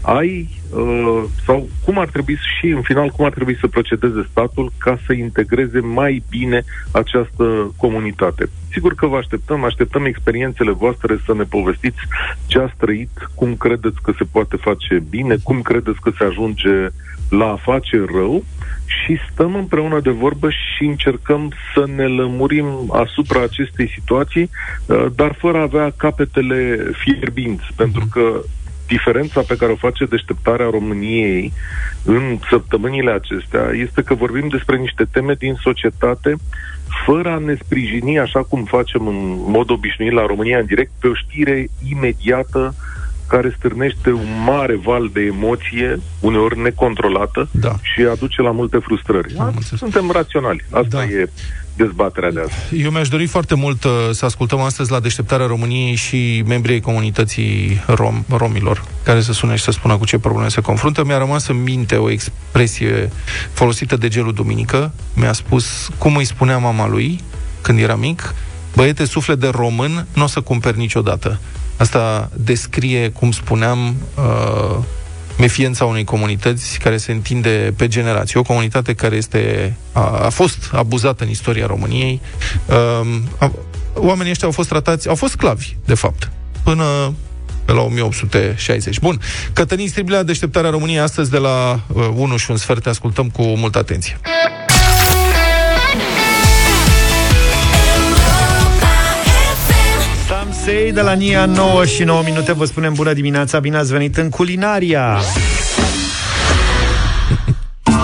Ai uh, sau cum ar trebui și în final cum ar trebui să procedeze statul ca să integreze mai bine această comunitate. Sigur că vă așteptăm, așteptăm experiențele voastre să ne povestiți ce ați trăit, cum credeți că se poate face bine, cum credeți că se ajunge la a face rău și stăm împreună de vorbă și încercăm să ne lămurim asupra acestei situații, uh, dar fără a avea capetele fierbinți, mm-hmm. pentru că diferența pe care o face deșteptarea României în săptămânile acestea este că vorbim despre niște teme din societate fără a ne sprijini așa cum facem în mod obișnuit la România în direct pe o știre imediată care stârnește un mare val de emoție, uneori necontrolată, Da. și aduce la multe frustrări. Am înțeles. Suntem raționali. Asta Da. e dezbaterea de azi. Eu mi-aș dori foarte mult uh, să ascultăm astăzi la deșteptarea României și membrii ai comunității rom, romilor, care să sune și să spună cu ce probleme se confruntă. Mi-a rămas în minte o expresie folosită de Gelu Duminică. Mi-a spus cum îi spunea mama lui când era mic, băiete, suflet de român, nu o să cumperi niciodată. Asta descrie, cum spuneam, uh, mefiența unei comunități care se întinde pe generații. O comunitate care este, a, a fost abuzată în istoria României. Um, a, oamenii ăștia au fost tratați, au fost sclavi, de fapt, până pe la 1860. Bun, Cătălin Striblea, deșteptarea României, astăzi de la uh, 1 și un sfert, te ascultăm cu multă atenție. Sam Say de la Nia 9 și 9 minute Vă spunem bună dimineața, bine ați venit în Culinaria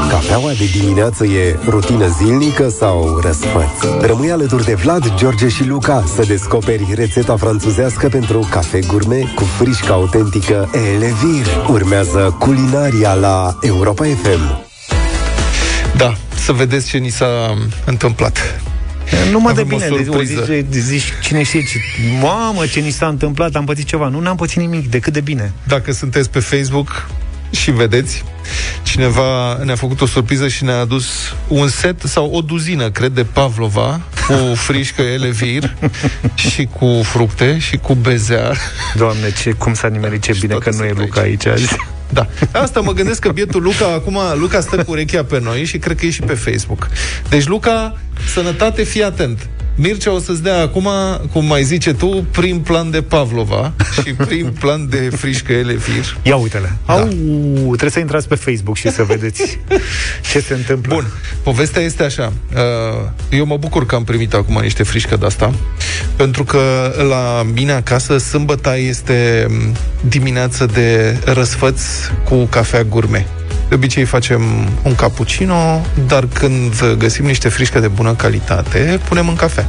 Cafeaua de dimineață e rutină zilnică sau răsfăț? Rămâi alături de Vlad, George și Luca să descoperi rețeta franțuzească pentru cafe gourmet cu frișca autentică Elevir. Urmează culinaria la Europa FM. Da, să vedeți ce ni s-a întâmplat. Numai de Avem o bine, deci, o surpriză. zici, zici, cine știe ce, Mamă, ce ni s-a întâmplat, am pățit ceva Nu, n-am pățit nimic, decât de bine Dacă sunteți pe Facebook și vedeți, cineva ne-a făcut o surpriză și ne-a adus un set sau o duzină, cred, de Pavlova, cu frișcă elevir și cu fructe și cu bezea. Doamne, ce, cum s-a nimerit, ce Și bine toate că nu e sunt Luca aici, azi Da. Asta mă gândesc că bietul Luca, acum Luca stă cu urechea pe noi și cred că e și pe Facebook. Deci, Luca, sănătate, fii atent. Mircea o să-ți dea acum, cum mai zice tu, prim plan de Pavlova și prim plan de frișcă elevir. Ia uite-le Da. Au, trebuie să intrați pe Facebook și să vedeți ce se întâmplă Bun, povestea este așa. Uh, Eu mă bucur că am primit acum niște frișcă de asta, pentru că la mine acasă sâmbăta este m, dimineață de răsfăț cu cafea gourmet. De obicei facem un cappuccino, dar când găsim niște frișcă de bună calitate, punem în cafea.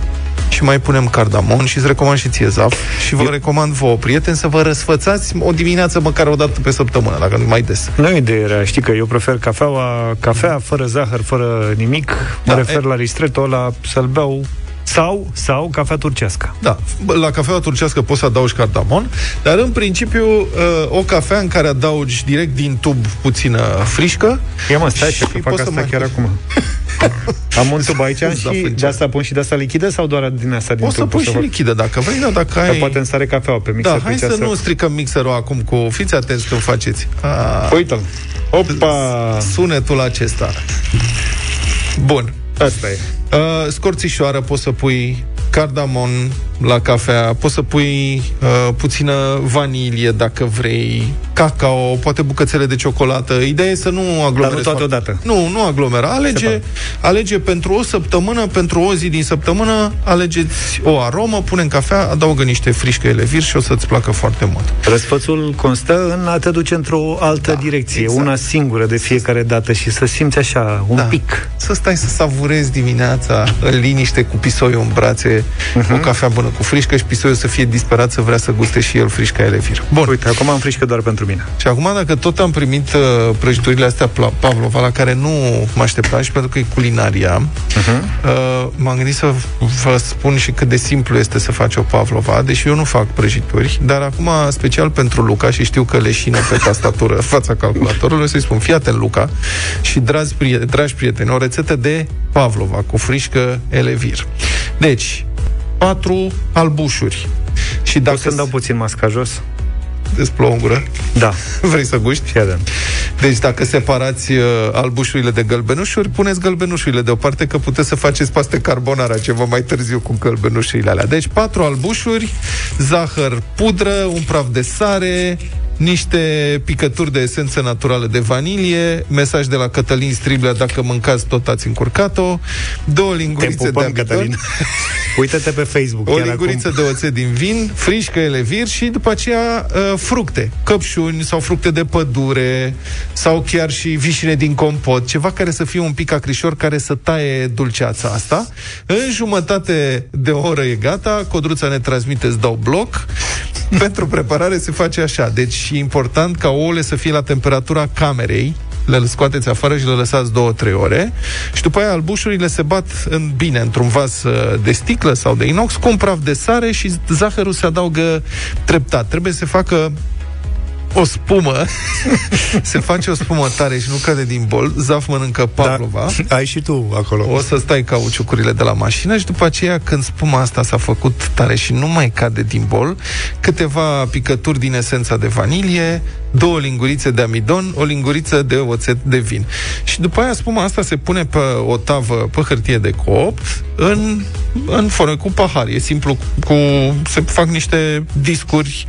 Și mai punem cardamon și îți recomand și ție zaf și vă recomand vouă, prieteni, să vă răsfățați o dimineață măcar o dată pe săptămână, dacă nu mai des. Nu e idee rea, știi că eu prefer cafeaua, cafea fără zahăr, fără nimic Mă Da, refer e- la ristretto ăla să-l beau sau, sau cafea turcească Da, bă, la cafeaua turcească poți să adaugi cardamon, dar în principiu uh, o cafea în care adaugi direct din tub puțină frișcă. Ia mă, stai Și așa, că fac poți să asta mai- chiar acum Am un tub aici Îți dau și fâncea. de asta pun și de asta lichidă sau doar din asta din Poți să tub? pui Pot și fac? lichidă dacă vrei, dar dacă Dar ai... poate îmi sare cafeaua pe mixer Da, pe hai aici să nu stricăm mixerul acum cu... Fiți atenți când faceți. A, Uite-l Opa! sunetul acesta. Bun. Asta e. Uh, scorțișoară poți să pui cardamon la cafea, poți să pui uh, puțină vanilie dacă vrei, cacao, poate bucățele de ciocolată. Ideea e să nu aglomerezi. Dar nu toate foarte- odată. Nu, nu aglomera. Alege, Separat. alege pentru o săptămână, pentru o zi din săptămână, alegeți o aromă, pune în cafea, adaugă niște frișcă elevir și o să-ți placă foarte mult. Răsfățul constă în a te duce într-o altă Da, direcție, exact. una singură de fiecare dată și să simți așa, un Da. pic. Să stai să savurezi dimineața în liniște cu pisoiul în brațe, Mhm. uh-huh. o cafea bună cu frișcă și pisoiul să fie disperat să vrea să guste și el frișca elevir. Bun. Uite, acum am frișcă doar pentru mine. Și acum, dacă tot am primit uh, prăjiturile astea pla- Pavlova, la care nu mă așteptam și pentru că e culinaria, uh-huh. uh, m-am gândit să vă spun și cât de simplu este să faci o Pavlova, deși eu nu fac prăjituri, dar acum, special pentru Luca, și știu că leșină pe tastatură în fața calculatorului, o să-i spun, fii atent, Luca, și dragi, prieteni, dragi prieteni, o rețetă de Pavlova cu frișcă elevir. Deci, patru albușuri. Și Dacă dacă să-mi dau puțin masca jos? îți plouă în gură, Da, vrei să guști? fii atent. Deci dacă separați uh, albușurile de gălbenușuri, puneți gălbenușurile deoparte că puteți să faceți paste carbonara ceva mai târziu cu gălbenușurile alea. Deci patru albușuri, zahăr, pudră, un praf de sare, niște picături de esență naturală de vanilie, mesaj de la Cătălin Striblea, dacă mâncați tot ați încurcat-o, două Te lingurițe de pupăm, amidon, Cătălin. Uită-te pe Facebook. o chiar linguriță de oțet din vin, frișcă elevir și după aceea uh, fructe, căpșuni sau fructe de pădure sau chiar și vișine din compot, ceva care să fie un pic acrișor, care să taie dulceața asta. În jumătate de oră e gata, Codruța ne transmite, îți dau bloc. Pentru preparare se face așa. Deci e important ca ouăle să fie la temperatura camerei, le scoateți afară și le lăsați 2-3 ore și după aia albușurile se bat în bine într-un vas uh, de sticlă sau de inox cu un praf de sare și zahărul se adaugă treptat. Trebuie să se facă o spumă, se face o spumă tare și nu cade din bol, Zaf mănâncă Pavlova. Da, ai și tu acolo. O să stai cauciucurile de la mașină și după aceea când spuma asta s-a făcut tare și nu mai cade din bol, câteva picături din esența de vanilie, două lingurițe de amidon, o linguriță de oțet de vin. Și după aia spuma asta se pune pe o tavă, pe hârtie de copt, în, în foră, cu pahar. E simplu, cu, se fac niște discuri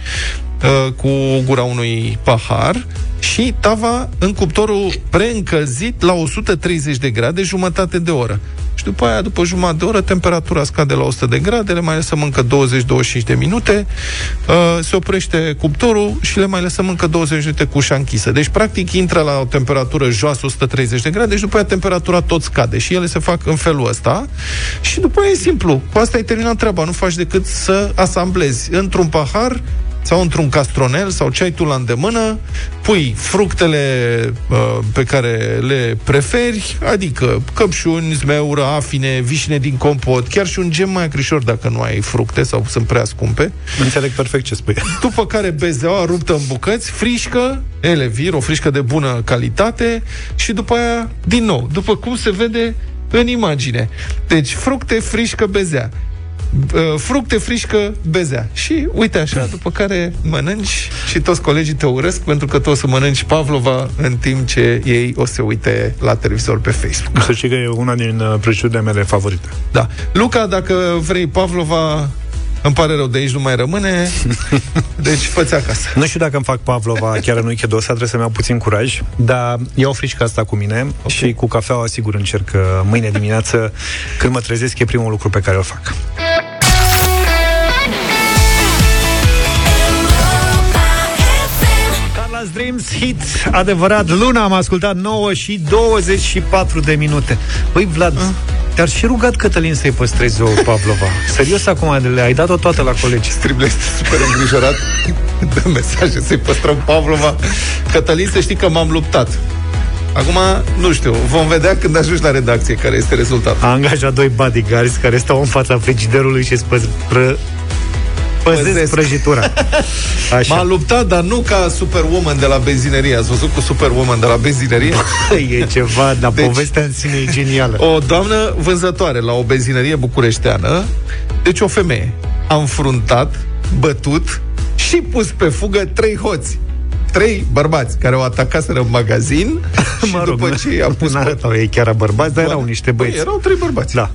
uh, cu gura unui pahar și tava în cuptorul preîncălzit la 130 de grade jumătate de oră. Și după aia, după jumătate de oră, temperatura scade la 100 de grade, le mai lăsăm încă 20-25 de minute, uh, se oprește cuptorul și le mai lăsăm încă 20 de minute cu ușa închisă. Deci, practic, intră la o temperatură joasă 130 de grade și după aia temperatura tot scade și ele se fac în felul ăsta și după aia e simplu. Cu asta ai terminat treaba, nu faci decât să asamblezi într-un pahar sau într-un castronel sau ce ai tu la îndemână, pui fructele uh, pe care le preferi, adică căpșuni, zmeură, afine, vișine din compot, chiar și un gem mai acrișor dacă nu ai fructe sau sunt prea scumpe. Înțeleg perfect ce spui. După care bezeaua ruptă în bucăți, frișcă, elevir, o frișcă de bună calitate și după aia, din nou, după cum se vede în imagine. Deci, fructe, frișcă, bezea uh, fructe, frișcă, bezea. Și uite așa, după care mănânci și toți colegii te urăsc pentru că tu o să mănânci Pavlova în timp ce ei o să uite la televizor pe Facebook. Să știi că e una din uh, prăjiturile mele favorite. Da. Luca, dacă vrei Pavlova, îmi pare rău, de aici nu mai rămâne. Deci fă acasă. Nu știu dacă îmi fac Pavlova chiar în weekendul ăsta, trebuie să-mi iau puțin curaj, dar iau frișca asta cu mine okay. și cu cafeaua sigur încerc că mâine dimineață, când mă trezesc, e primul lucru pe care o fac. Carla's Dreams hit adevărat Luna am ascultat 9 și 24 de minute Băi Vlad, uh. Te-ar și rugat Cătălin să-i păstrezi o Pavlova? Serios acum, le ai dat-o toată la colegi. Strible este super îngrijorat. Dă mesaje să-i păstrăm Pavlova. Cătălin, să știi că m-am luptat. Acum, nu știu, vom vedea când ajungi la redacție care este rezultatul. A angajat doi bodyguards care stau în fața frigiderului și spă, pră, păzesc, păzesc prăjitura. Așa. M-a luptat, dar nu ca Superwoman de la benzinerie. Ați văzut cu Superwoman de la benzinerie? e ceva, dar deci, povestea în sine e genială. O doamnă vânzătoare la o benzinerie bucureșteană, deci o femeie, a înfruntat, bătut și pus pe fugă trei hoți trei bărbați care o atacaseră în magazin și mă rog, după ce i-a pus... Nu ei chiar bărbați, dar erau niște băieți. Păi, erau trei bărbați. Da.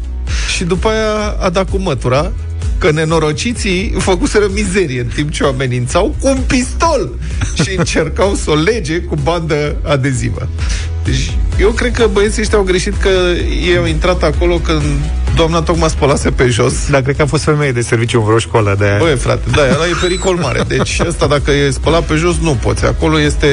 Și după aia a dat cu mătura că nenorociții făcuseră mizerie în timp ce o amenințau cu un pistol și încercau să o lege cu bandă adezivă. Deci, eu cred că băieții ăștia au greșit că ei au intrat acolo când doamna tocmai spălase pe jos. Dar cred că a fost femeie de serviciu în vreo școală de aia. Băi, frate, da, ăla e pericol mare. Deci ăsta dacă e spălat pe jos, nu poți. Acolo este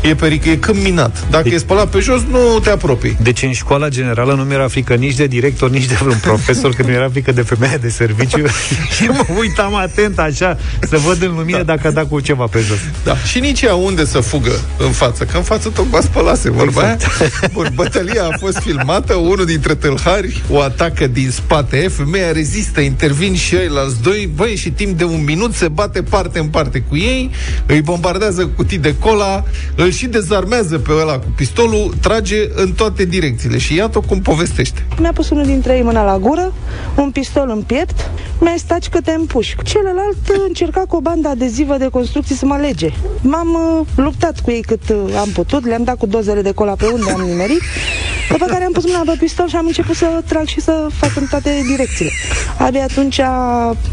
e pericol, e câmp minat. Dacă de- e spălat pe jos, nu te apropii. Deci în școala generală nu mi-era frică nici de director, nici de vreun profesor, că mi-era frică de femeie de serviciu. și mă uitam atent așa, să văd în lumină da. dacă a dat cu ceva pe jos. Da. Și nici ea unde să fugă în față, că în față tocmai spălase vorba exact. Bun, bătălia a fost filmată, unul dintre tâlhari o atacă din spate, femeia rezistă, intervin și ei la doi, băi, și timp de un minut se bate parte în parte cu ei, îi bombardează cu cutii de cola, îl și dezarmează pe ăla cu pistolul, trage în toate direcțiile și iată cum povestește. Mi-a pus unul dintre ei mâna la gură, un pistol în piept, mi-a stat că te împușc. Celălalt încerca cu o bandă adezivă de construcții să mă lege. M-am uh, luptat cu ei cât uh, am putut, le-am dat cu dozele de cola pe unde am nimerit, după care am pus mâna pe pistol și am început să trag și să fac în toate direcțiile. Abia atunci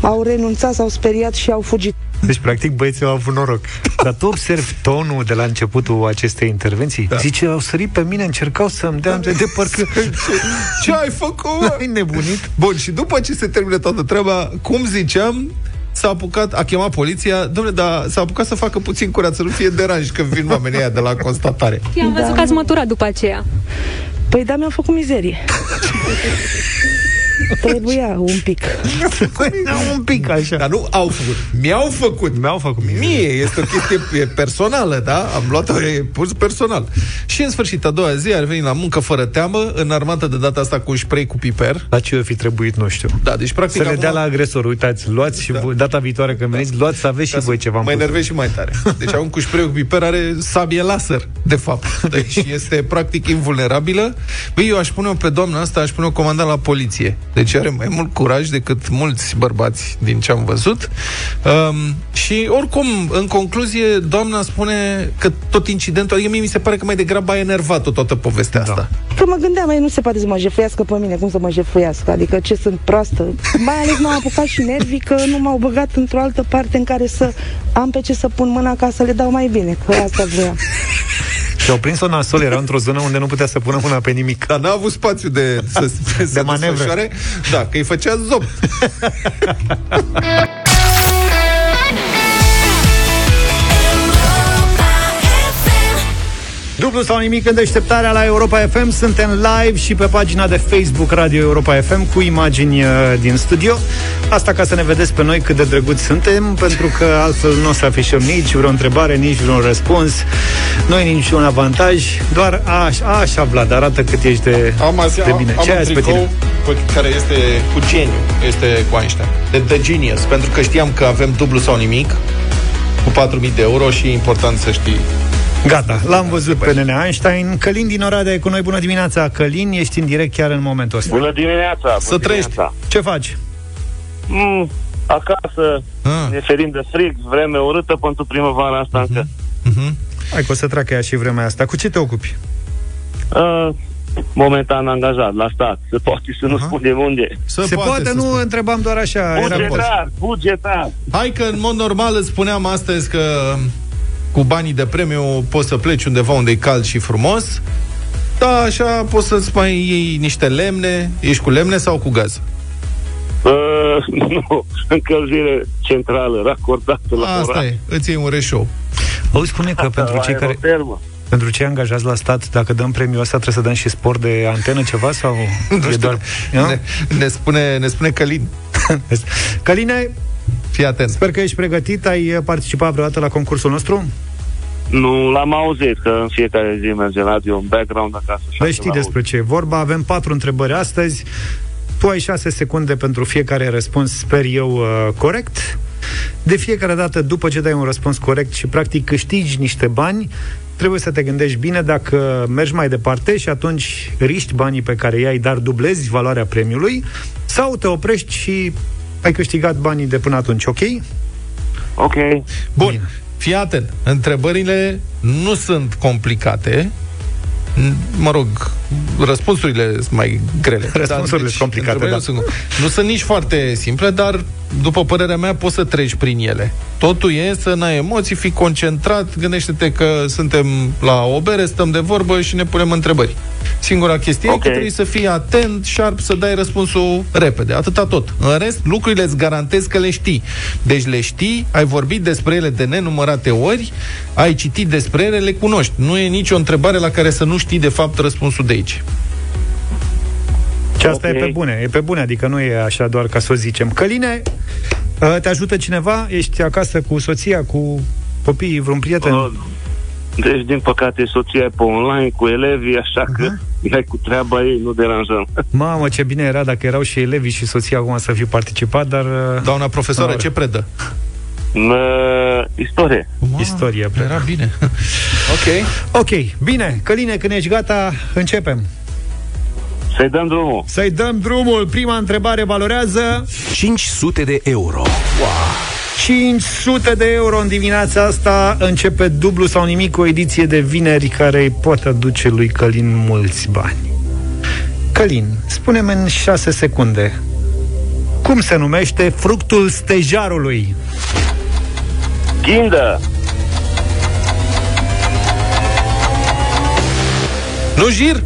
au renunțat, s-au speriat și au fugit. Deci, practic, băieții au avut noroc. Dar tu observi tonul de la începutul acestei intervenții? Da. Zice, au sărit pe mine, încercau să-mi dea de, de parcă... Ce ai făcut? Ai nebunit? Bun, și după ce se termină toată treaba, cum ziceam, s-a apucat, a chemat poliția, domnule, dar s-a apucat să facă puțin curat, să nu fie deranj când vin oamenii aia de la constatare. I-am văzut da. că ați măturat după aceea. Păi da, mi-am făcut mizerie. Trebuia un pic. un pic așa. Dar nu au făcut. Mi-au făcut. Mi-au făcut mie. Mie este o chestie personală, da? Am luat-o e pus personal. Și în sfârșit, a doua zi, ar veni la muncă fără teamă, în armată de data asta cu un spray cu piper. La ce o fi trebuit, nu știu. Da, deci practic Să le dea la agresor, uitați, luați și Da. voi, data viitoare când veniți, luați să aveți și voi ceva în Mă plus. enervez și mai tare. Deci acum cu spray cu piper are sabie laser, de fapt. Deci este practic invulnerabilă. Băi, eu aș pune-o pe doamna asta, aș pune-o comandant la poliție. Deci are mai mult curaj decât mulți bărbați din ce am văzut. Um, și oricum, în concluzie, doamna spune că tot incidentul, adică mie mi se pare că mai degrabă a enervat-o toată povestea Da. asta. Că mă gândeam, mai nu se poate să mă jefuiască pe mine, cum să mă jefuiască? Adică ce sunt proastă? Mai ales m-au apucat și nervii că nu m-au băgat într-o altă parte în care să am pe ce să pun mâna ca să le dau mai bine, că asta vreau. Și-au prins-o nasol, era într-o zonă unde nu putea să pună mâna pe nimic. Dar n-a avut spațiu de, să, să De manevră. Desfășoare. Da, că îi făcea zop. Dublu sau nimic în deșteptarea la Europa FM Suntem live și pe pagina de Facebook Radio Europa FM Cu imagini uh, din studio Asta ca să ne vedeți pe noi cât de drăguți suntem Pentru că altfel nu o să afișăm nici vreo întrebare, nici vreun răspuns Noi nici un avantaj Doar așa, așa Vlad, arată cât ești de, Am, azi, de bine am Ce un ai azi pe tricou tine? pe care este cu geniu, este cu Einstein. De The Genius, pentru că știam că avem dublu sau nimic cu 4.000 de euro și e important să știi. Gata, l-am văzut pe Nene Einstein Călin din Oradea e cu noi, bună dimineața Călin, ești în direct chiar în momentul ăsta Bună dimineața! Bună Să trăiești. dimineața. Ce faci? Mm, acasă, Ah. ne ferim de frig, vreme urâtă pentru primăvara asta încă. Uh-huh. Hai că o să treacă ea și vremea asta Cu ce te ocupi? Uh, momentan angajat la stat. Se poate să nu spunem unde. Să Se poate, să nu spun. întrebam doar așa era Bugetar, bugetar. Hai că în mod normal îți spuneam astăzi că cu banii de premiu poți să pleci undeva unde e cald și frumos. Da, așa poți să-ți mai iei niște lemne. Ești cu lemne sau cu gaz? Uh, nu, încălzire centrală, racordată la Asta oraș. e, îți iei un reșou. Auzi, spune că pentru cei care Aerotermă. pentru cei angajați la stat, dacă dăm premiul ăsta, trebuie să dăm și spor de antenă ceva sau Nu e știu, doar... Nu? ne, ne, spune, ne spune Călin. Căline, Fii atent. sper că ești pregătit, ai participat vreodată la concursul nostru? Nu, l-am auzit că în fiecare zi merge radio, un background acasă. așa Vei că ști l-aud. despre ce e vorba. Avem patru întrebări astăzi. Tu ai șase secunde pentru fiecare răspuns, sper eu, uh, corect. De fiecare dată, după ce dai un răspuns corect și practic câștigi niște bani, trebuie să te gândești bine dacă mergi mai departe și atunci riști banii pe care i-ai, dar dublezi valoarea premiului, sau te oprești și ai câștigat banii de până atunci, ok? Ok. Bun, Bine. fii atent. Întrebările nu sunt complicate. N- Mă rog, răspunsurile sunt mai grele. Răspunsurile sunt complicate, întrebările da. Nu sunt, nu sunt nici foarte simple, dar, după părerea mea, poți să treci prin ele. Totul e să n-ai emoții, fii concentrat, gândește-te că suntem la o bere, stăm de vorbă și ne punem întrebări. Singura chestie Ok. e că trebuie să fii atent, sharp, să dai răspunsul repede. Atâta tot. În rest, lucrurile îți garantez că le știi. Deci le știi, ai vorbit despre ele de nenumărate ori, ai citit despre ele, le cunoști. Nu e nicio întrebare la care să nu știi de fapt răspunsul de aici. Și asta Ok. e pe bune, e pe bune, adică nu e așa doar ca să o zicem. Căline, uh, te ajută cineva? Ești acasă cu soția, cu copiii, vreun prieten? Uh, Deci, din păcate, soția e pe online cu elevii, așa că uh-huh. cu treaba ei, nu deranjăm. Mamă, ce bine era dacă erau și elevii și soția acum să fi participat, dar... uh, Doamna profesoară, Ora. ce predă? În uh, istorie. Istorie. Era bine. ok. Ok, bine, Căline, când ești gata, începem. Să-i dăm drumul. Să-i dăm drumul. Prima întrebare valorează 500 de euro. 500 de euro în dimineața asta. Începe dublu sau nimic o ediție de vineri care îi poate aduce lui Călin mulți bani. Călin, spune-mi în 6 secunde, cum se numește fructul stejarului? Ghindă. Nu jir?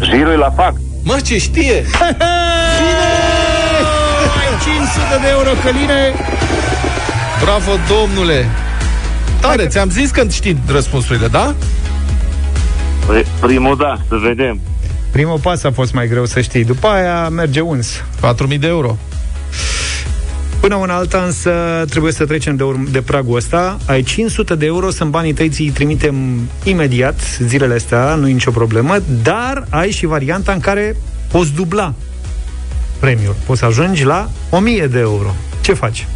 Jirul e la fac. Mă, ce știe? Ai 500 de euro, Căline! Bravo, domnule! Tare, ți-am zis că știi răspunsurile, da? Păi, Primul da, să vedem. Primul pas a fost mai greu să știi. După aia merge uns. 4.000 de euro. Până una alta însă trebuie să trecem de, urm- de pragul ăsta. Ai 500 de euro, sunt banii tăi, ți-i trimitem imediat zilele astea, nu e nicio problemă, dar ai și varianta în care poți dubla premiul. Poți să ajungi la 1000 de euro. Ce faci?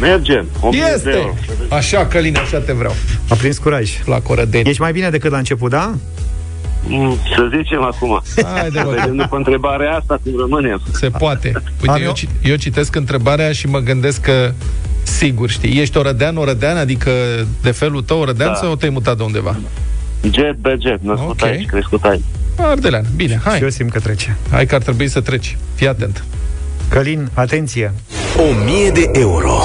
Mergem. 1000 de Este! euro. Așa, Căline, așa te vreau. A prins curaj. La Corădeni. Ești mai bine decât la început, da? Mm, Să zicem acum. Haide, bă. Vedem după întrebarea asta cum rămânem. Se poate. Uite, Am eu, eu- ci- eu citesc întrebarea și mă gândesc că Sigur, știi, ești orădean, orădean, adică de felul tău orădean Da. sau te-ai mutat de undeva? Jet pe jet, născut Ok. aici, crescut aici. Ardelean, bine, hai. Și eu simt că trece. Hai că ar trebui să treci. Fii atent. Călin, atenție! 1000 de euro.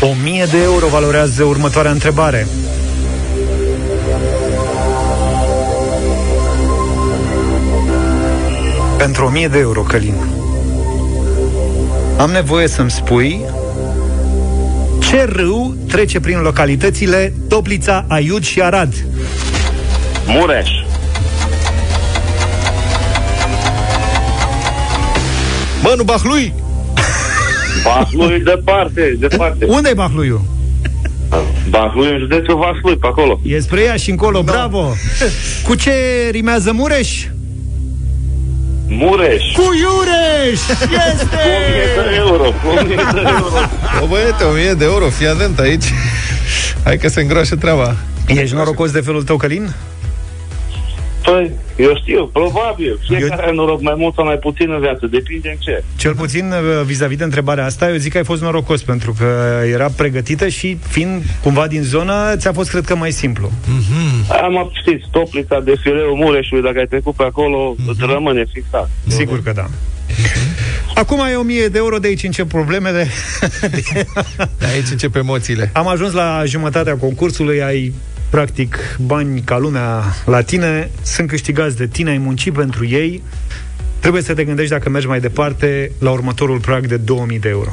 1000 de euro valorează următoarea întrebare. Pentru 1000 de euro, Călin. Am nevoie să-mi spui ce râu trece prin localitățile Toplița, Aiud și Arad. Mureș. Mă, nu Bahlui! Vaslui departe, departe. Unde e Bahluiu? Vaslui în județul Vaslui, pe acolo. E spre ea și încolo, bravo! Cu ce rimează Mureș? Mureș. Cu Iureș! Este! 1000 de euro. 1000 de euro. O băiete, 1000 de euro, fii atent aici. Hai că se îngroașă treaba. Ești norocos de felul tău, Călin? Păi, eu știu, probabil. Fiecare Eu- are noroc mai mult sau mai puțin în viață, depinde în ce. Cel puțin uh, vis-a-vis de întrebarea asta, eu zic că ai fost norocos pentru că era pregătită și fiind cumva din zonă, ți-a fost cred că mai simplu. Am știți, toplița de fileu Mureșului, dacă ai trecut pe acolo, îți rămâne fixat. Sigur că da. Acum ai 1000 de euro, de aici încep problemele. De aici încep emoțiile. Am ajuns la jumătatea concursului, ai practic bani ca lumea la tine, sunt câștigați de tine, ai muncit pentru ei. Trebuie să te gândești dacă mergi mai departe la următorul prag de 2000 de euro.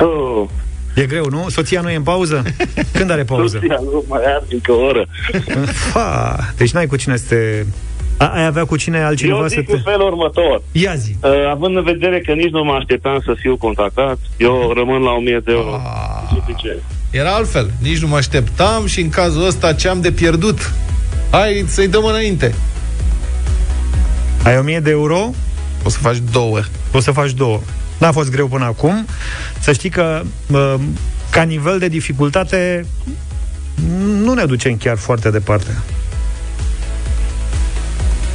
Oh, E greu, nu? Soția nu e în pauză? Când are pauză? Soția nu mai are încă o oră. Fa, deci n-ai cu cine să te... A, ai avea cu cine altcineva Eu să zic te... în felul următor. Ia zi. Uh, având în vedere că nici nu mă așteptam să fiu contactat, eu rămân la 1000 de euro. Suficient. Era altfel. Nici nu mă așteptam și în cazul ăsta ce am de pierdut? Hai să-i dăm înainte. Ai 1000 de euro, O să faci două. poți să faci două. N-a fost greu până acum. Să știi că uh, ca nivel de dificultate nu ne ducem chiar foarte departe.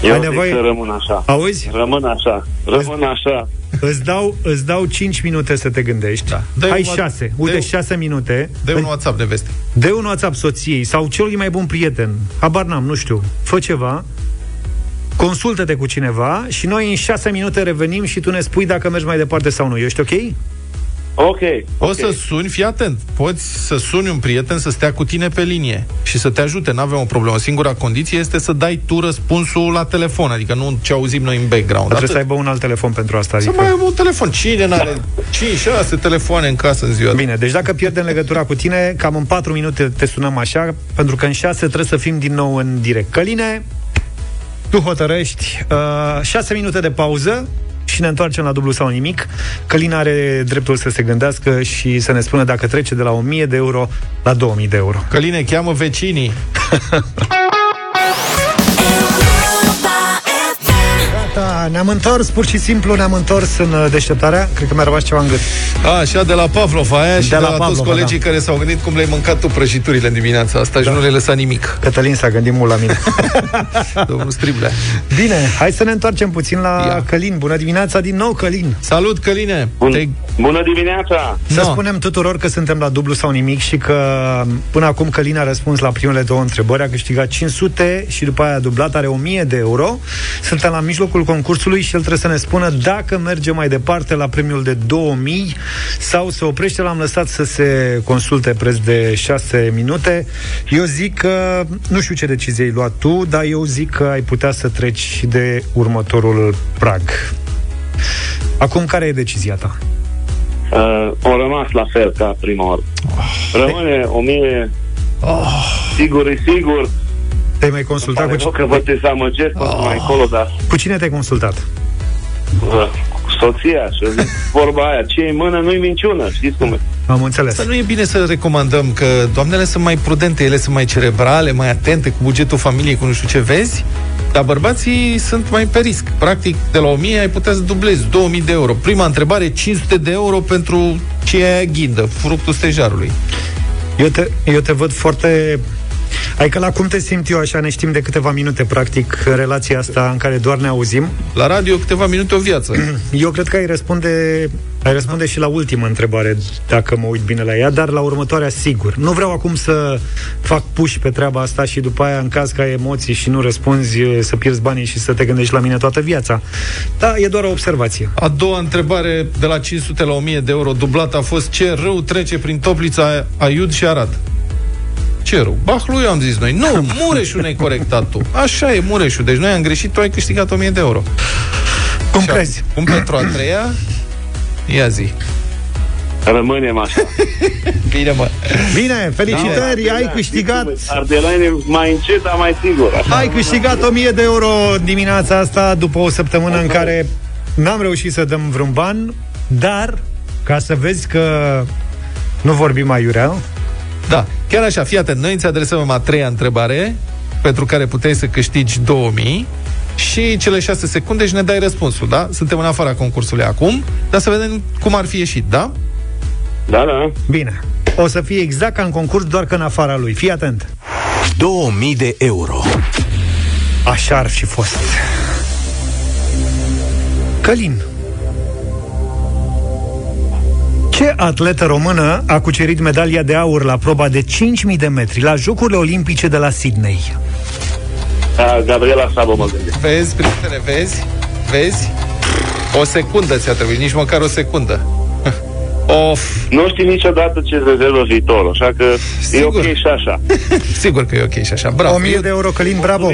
Eu Ai zic nevoie- să rămân așa. Auzi? Rămân așa. Rămân așa. Îți dau, îți dau 5 minute să te gândești. Da. Dă-i Hai un- 6. Uite, dă-i- 6 minute. Dă un WhatsApp de veste. Dă un WhatsApp soției sau celui mai bun prieten. Habar n-am, nu știu. Fă ceva. Consultă-te cu cineva și noi în 6 minute revenim și tu ne spui dacă mergi mai departe sau nu. Ești ok? Ok. O ok. să suni, fii atent. Poți să suni un prieten să stea cu tine pe linie și să te ajute, n-avem o problemă. Singura condiție este să dai tu răspunsul la telefon, adică nu ce auzim noi în background. Trebuie să Atât. aibă un alt telefon pentru asta. Să Adică... mai ai un telefon. Cine n-are 5-6 telefoane în casă în ziua de Bine, deci dacă pierdem legătura cu tine, cam în 4 minute te sunăm așa, pentru că în 6 trebuie să fim din nou în direct. Căline, tu hotărăști uh, 6 minute de pauză și ne întoarcem la dublu sau nimic. Călin are dreptul să se gândească și să ne spună dacă trece de la 1000 de euro la 2000 de euro. Căline, cheamă vecinii. Da, ne-am întors, pur și simplu ne-am întors în uh, deșteptarea. Cred că mi-a rămas ceva în gât. A, așa de la Pavlov aia și De de la la, toți Pavlov, colegii da. care s-au gândit cum le-ai mâncat tu prăjiturile în dimineața asta și nu le-ai lăsat nimic. Cătălin s-a gândit mult la mine. Domnul Striblea. Bine, hai să ne întoarcem puțin la Ia. Călin. Bună dimineața din nou, Călin. Salut, Căline! Bun. Te-ai Bună dimineața! Să No. spunem tuturor că suntem la dublu sau nimic și că până acum Călin a răspuns la primele două întrebări, a câștigat 500 și după aia a dublat, are 1000 de euro. Suntem la mijlocul concursului și el trebuie să ne spună dacă merge mai departe la premiul de 2000 sau se oprește. L-am lăsat să se consulte preț de 6 minute. Eu zic că, nu știu ce decizie ai luat tu, dar eu zic că ai putea să treci de următorul prag. Acum, care e decizia ta? Uh, au rămas la fel ca prima oară. Rămâne 1000... Sigur, e sigur. Te-ai mai consultat cu, cu că vă dezamăgesc oh. mai încolo, dar cu cine te-ai consultat? uh, cu soția și eu zic vorba aia, ce e în mână nu-i minciună, știți cum e? Am înțeles. Să nu e bine să recomandăm că doamnele sunt mai prudente, ele sunt mai cerebrale, mai atente cu bugetul familiei, cu nu știu ce vezi, dar bărbații sunt mai pe risc. Practic, de la 1000 ai putea să dublezi 2000 de euro. Prima întrebare, 500 de euro pentru ce e aia ghindă, fructul stejarului. Eu te, eu te văd foarte Adică la cum te simt eu așa, ne știm de câteva minute, practic, relația asta în care doar ne auzim. La radio câteva minute o viață. Eu cred că ai răspunde, ai răspunde și la ultima întrebare, dacă mă uit bine la ea, dar la următoarea sigur. Nu vreau acum să fac puși pe treaba asta și după aia, în caz că ai emoții și nu răspunzi, să pierzi banii și să te gândești la mine toată viața. Da, e doar o observație. A doua întrebare, de la 500 la 1000 de euro dublat, a fost ce rău trece prin Toplița, Aiud și Arad cerul. Bahlu, eu am zis noi. Nu, Mureșul ne-ai corectat tu. Așa e Mureșul. Deci noi am greșit, tu ai câștigat 1000 de euro. Cum Așa. crezi? Cum pentru a treia? Ia zi. Rămânem așa. Bine, mă. Bine, felicitări, da, ai câștigat... Ardelaine mai încet, dar mai sigur. Așa. Ai câștigat 1000 de euro dimineața asta, după o săptămână în care n-am reușit să dăm vreun ban, dar, ca să vezi că nu vorbim mai iurea, da, chiar așa, fii atent, noi îți adresăm a treia întrebare, pentru care puteai să câștigi 2000 și cele 6 secunde și ne dai răspunsul, da? Suntem în afara concursului acum, dar să vedem cum ar fi ieșit, da? Da, da. Bine. O să fie exact ca în concurs, doar că în afara lui. Fii atent. 2000 de euro. Așa ar fi fost. Călin. Ce atletă română a cucerit medalia de aur la proba de 5.000 de metri la Jocurile Olimpice de la Sydney? Da, Gabriela Sabo mă gândesc. Vezi, prietene, vezi? Vezi? O secundă ți-a trebuit, nici măcar o secundă. Of. Nu știi niciodată ce rezervă viitorul, așa că Sigur. e ok și așa. Sigur că e ok și așa. Bravo. 1000 de euro, Călin, bravo.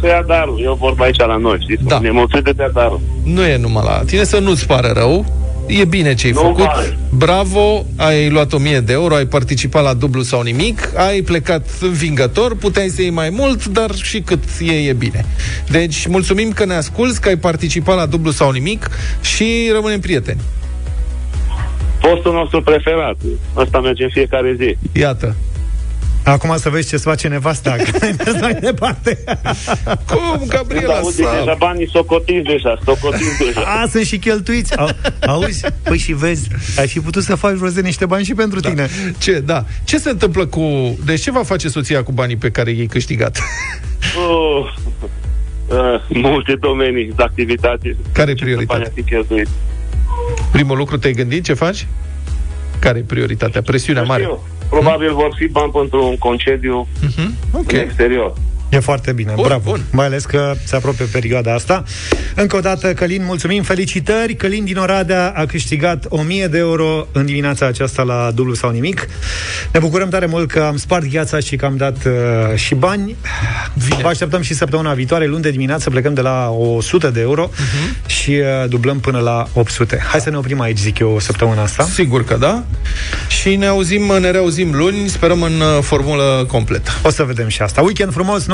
să ia darul. Eu vorba aici la noi, știți? Da. Ne mulțumim de te darul. Nu e numai la tine să nu-ți pară rău e bine ce ai făcut. Pare. Bravo, ai luat 1000 de euro, ai participat la dublu sau nimic, ai plecat învingător, puteai să iei mai mult, dar și cât e, e bine. Deci, mulțumim că ne asculți, că ai participat la dublu sau nimic și rămânem prieteni. Postul nostru preferat. Asta merge în fiecare zi. Iată. Acum să vezi ce se face nevasta mai departe Cum, Gabriela Auzi, deja banii socotiți deja Socotiți deja A, sunt și cheltuiți Au, Auzi, păi și vezi Ai fi putut să faci roze niște bani și pentru da. tine Ce, da Ce se întâmplă cu... Deci ce va face soția cu banii pe care i-ai câștigat? Uh, uh, multe domenii de activitate Care e prioritatea? Primul lucru te-ai gândit ce faci? Care e prioritatea? Presiunea mare? Eu. Probabil hmm? vor fi bani pentru un concediu uh-huh. okay. în exterior. E foarte bine, bun, bravo. Bun. Mai ales că se apropie perioada asta. Încă o dată, Călin, mulțumim, felicitări. Călin din Oradea a câștigat 1000 de euro în dimineața aceasta la dublu sau nimic. Ne bucurăm tare mult că am spart gheața și că am dat uh, și bani. Bine. Vă așteptăm și săptămâna viitoare, luni de dimineață, plecăm de la 100 de euro uh-huh. și uh, dublăm până la 800. Hai să ne oprim aici, zic eu, săptămâna asta. Sigur că da. Și ne auzim, ne reauzim luni, sperăm în uh, formulă completă. O să vedem și asta. Weekend frumos,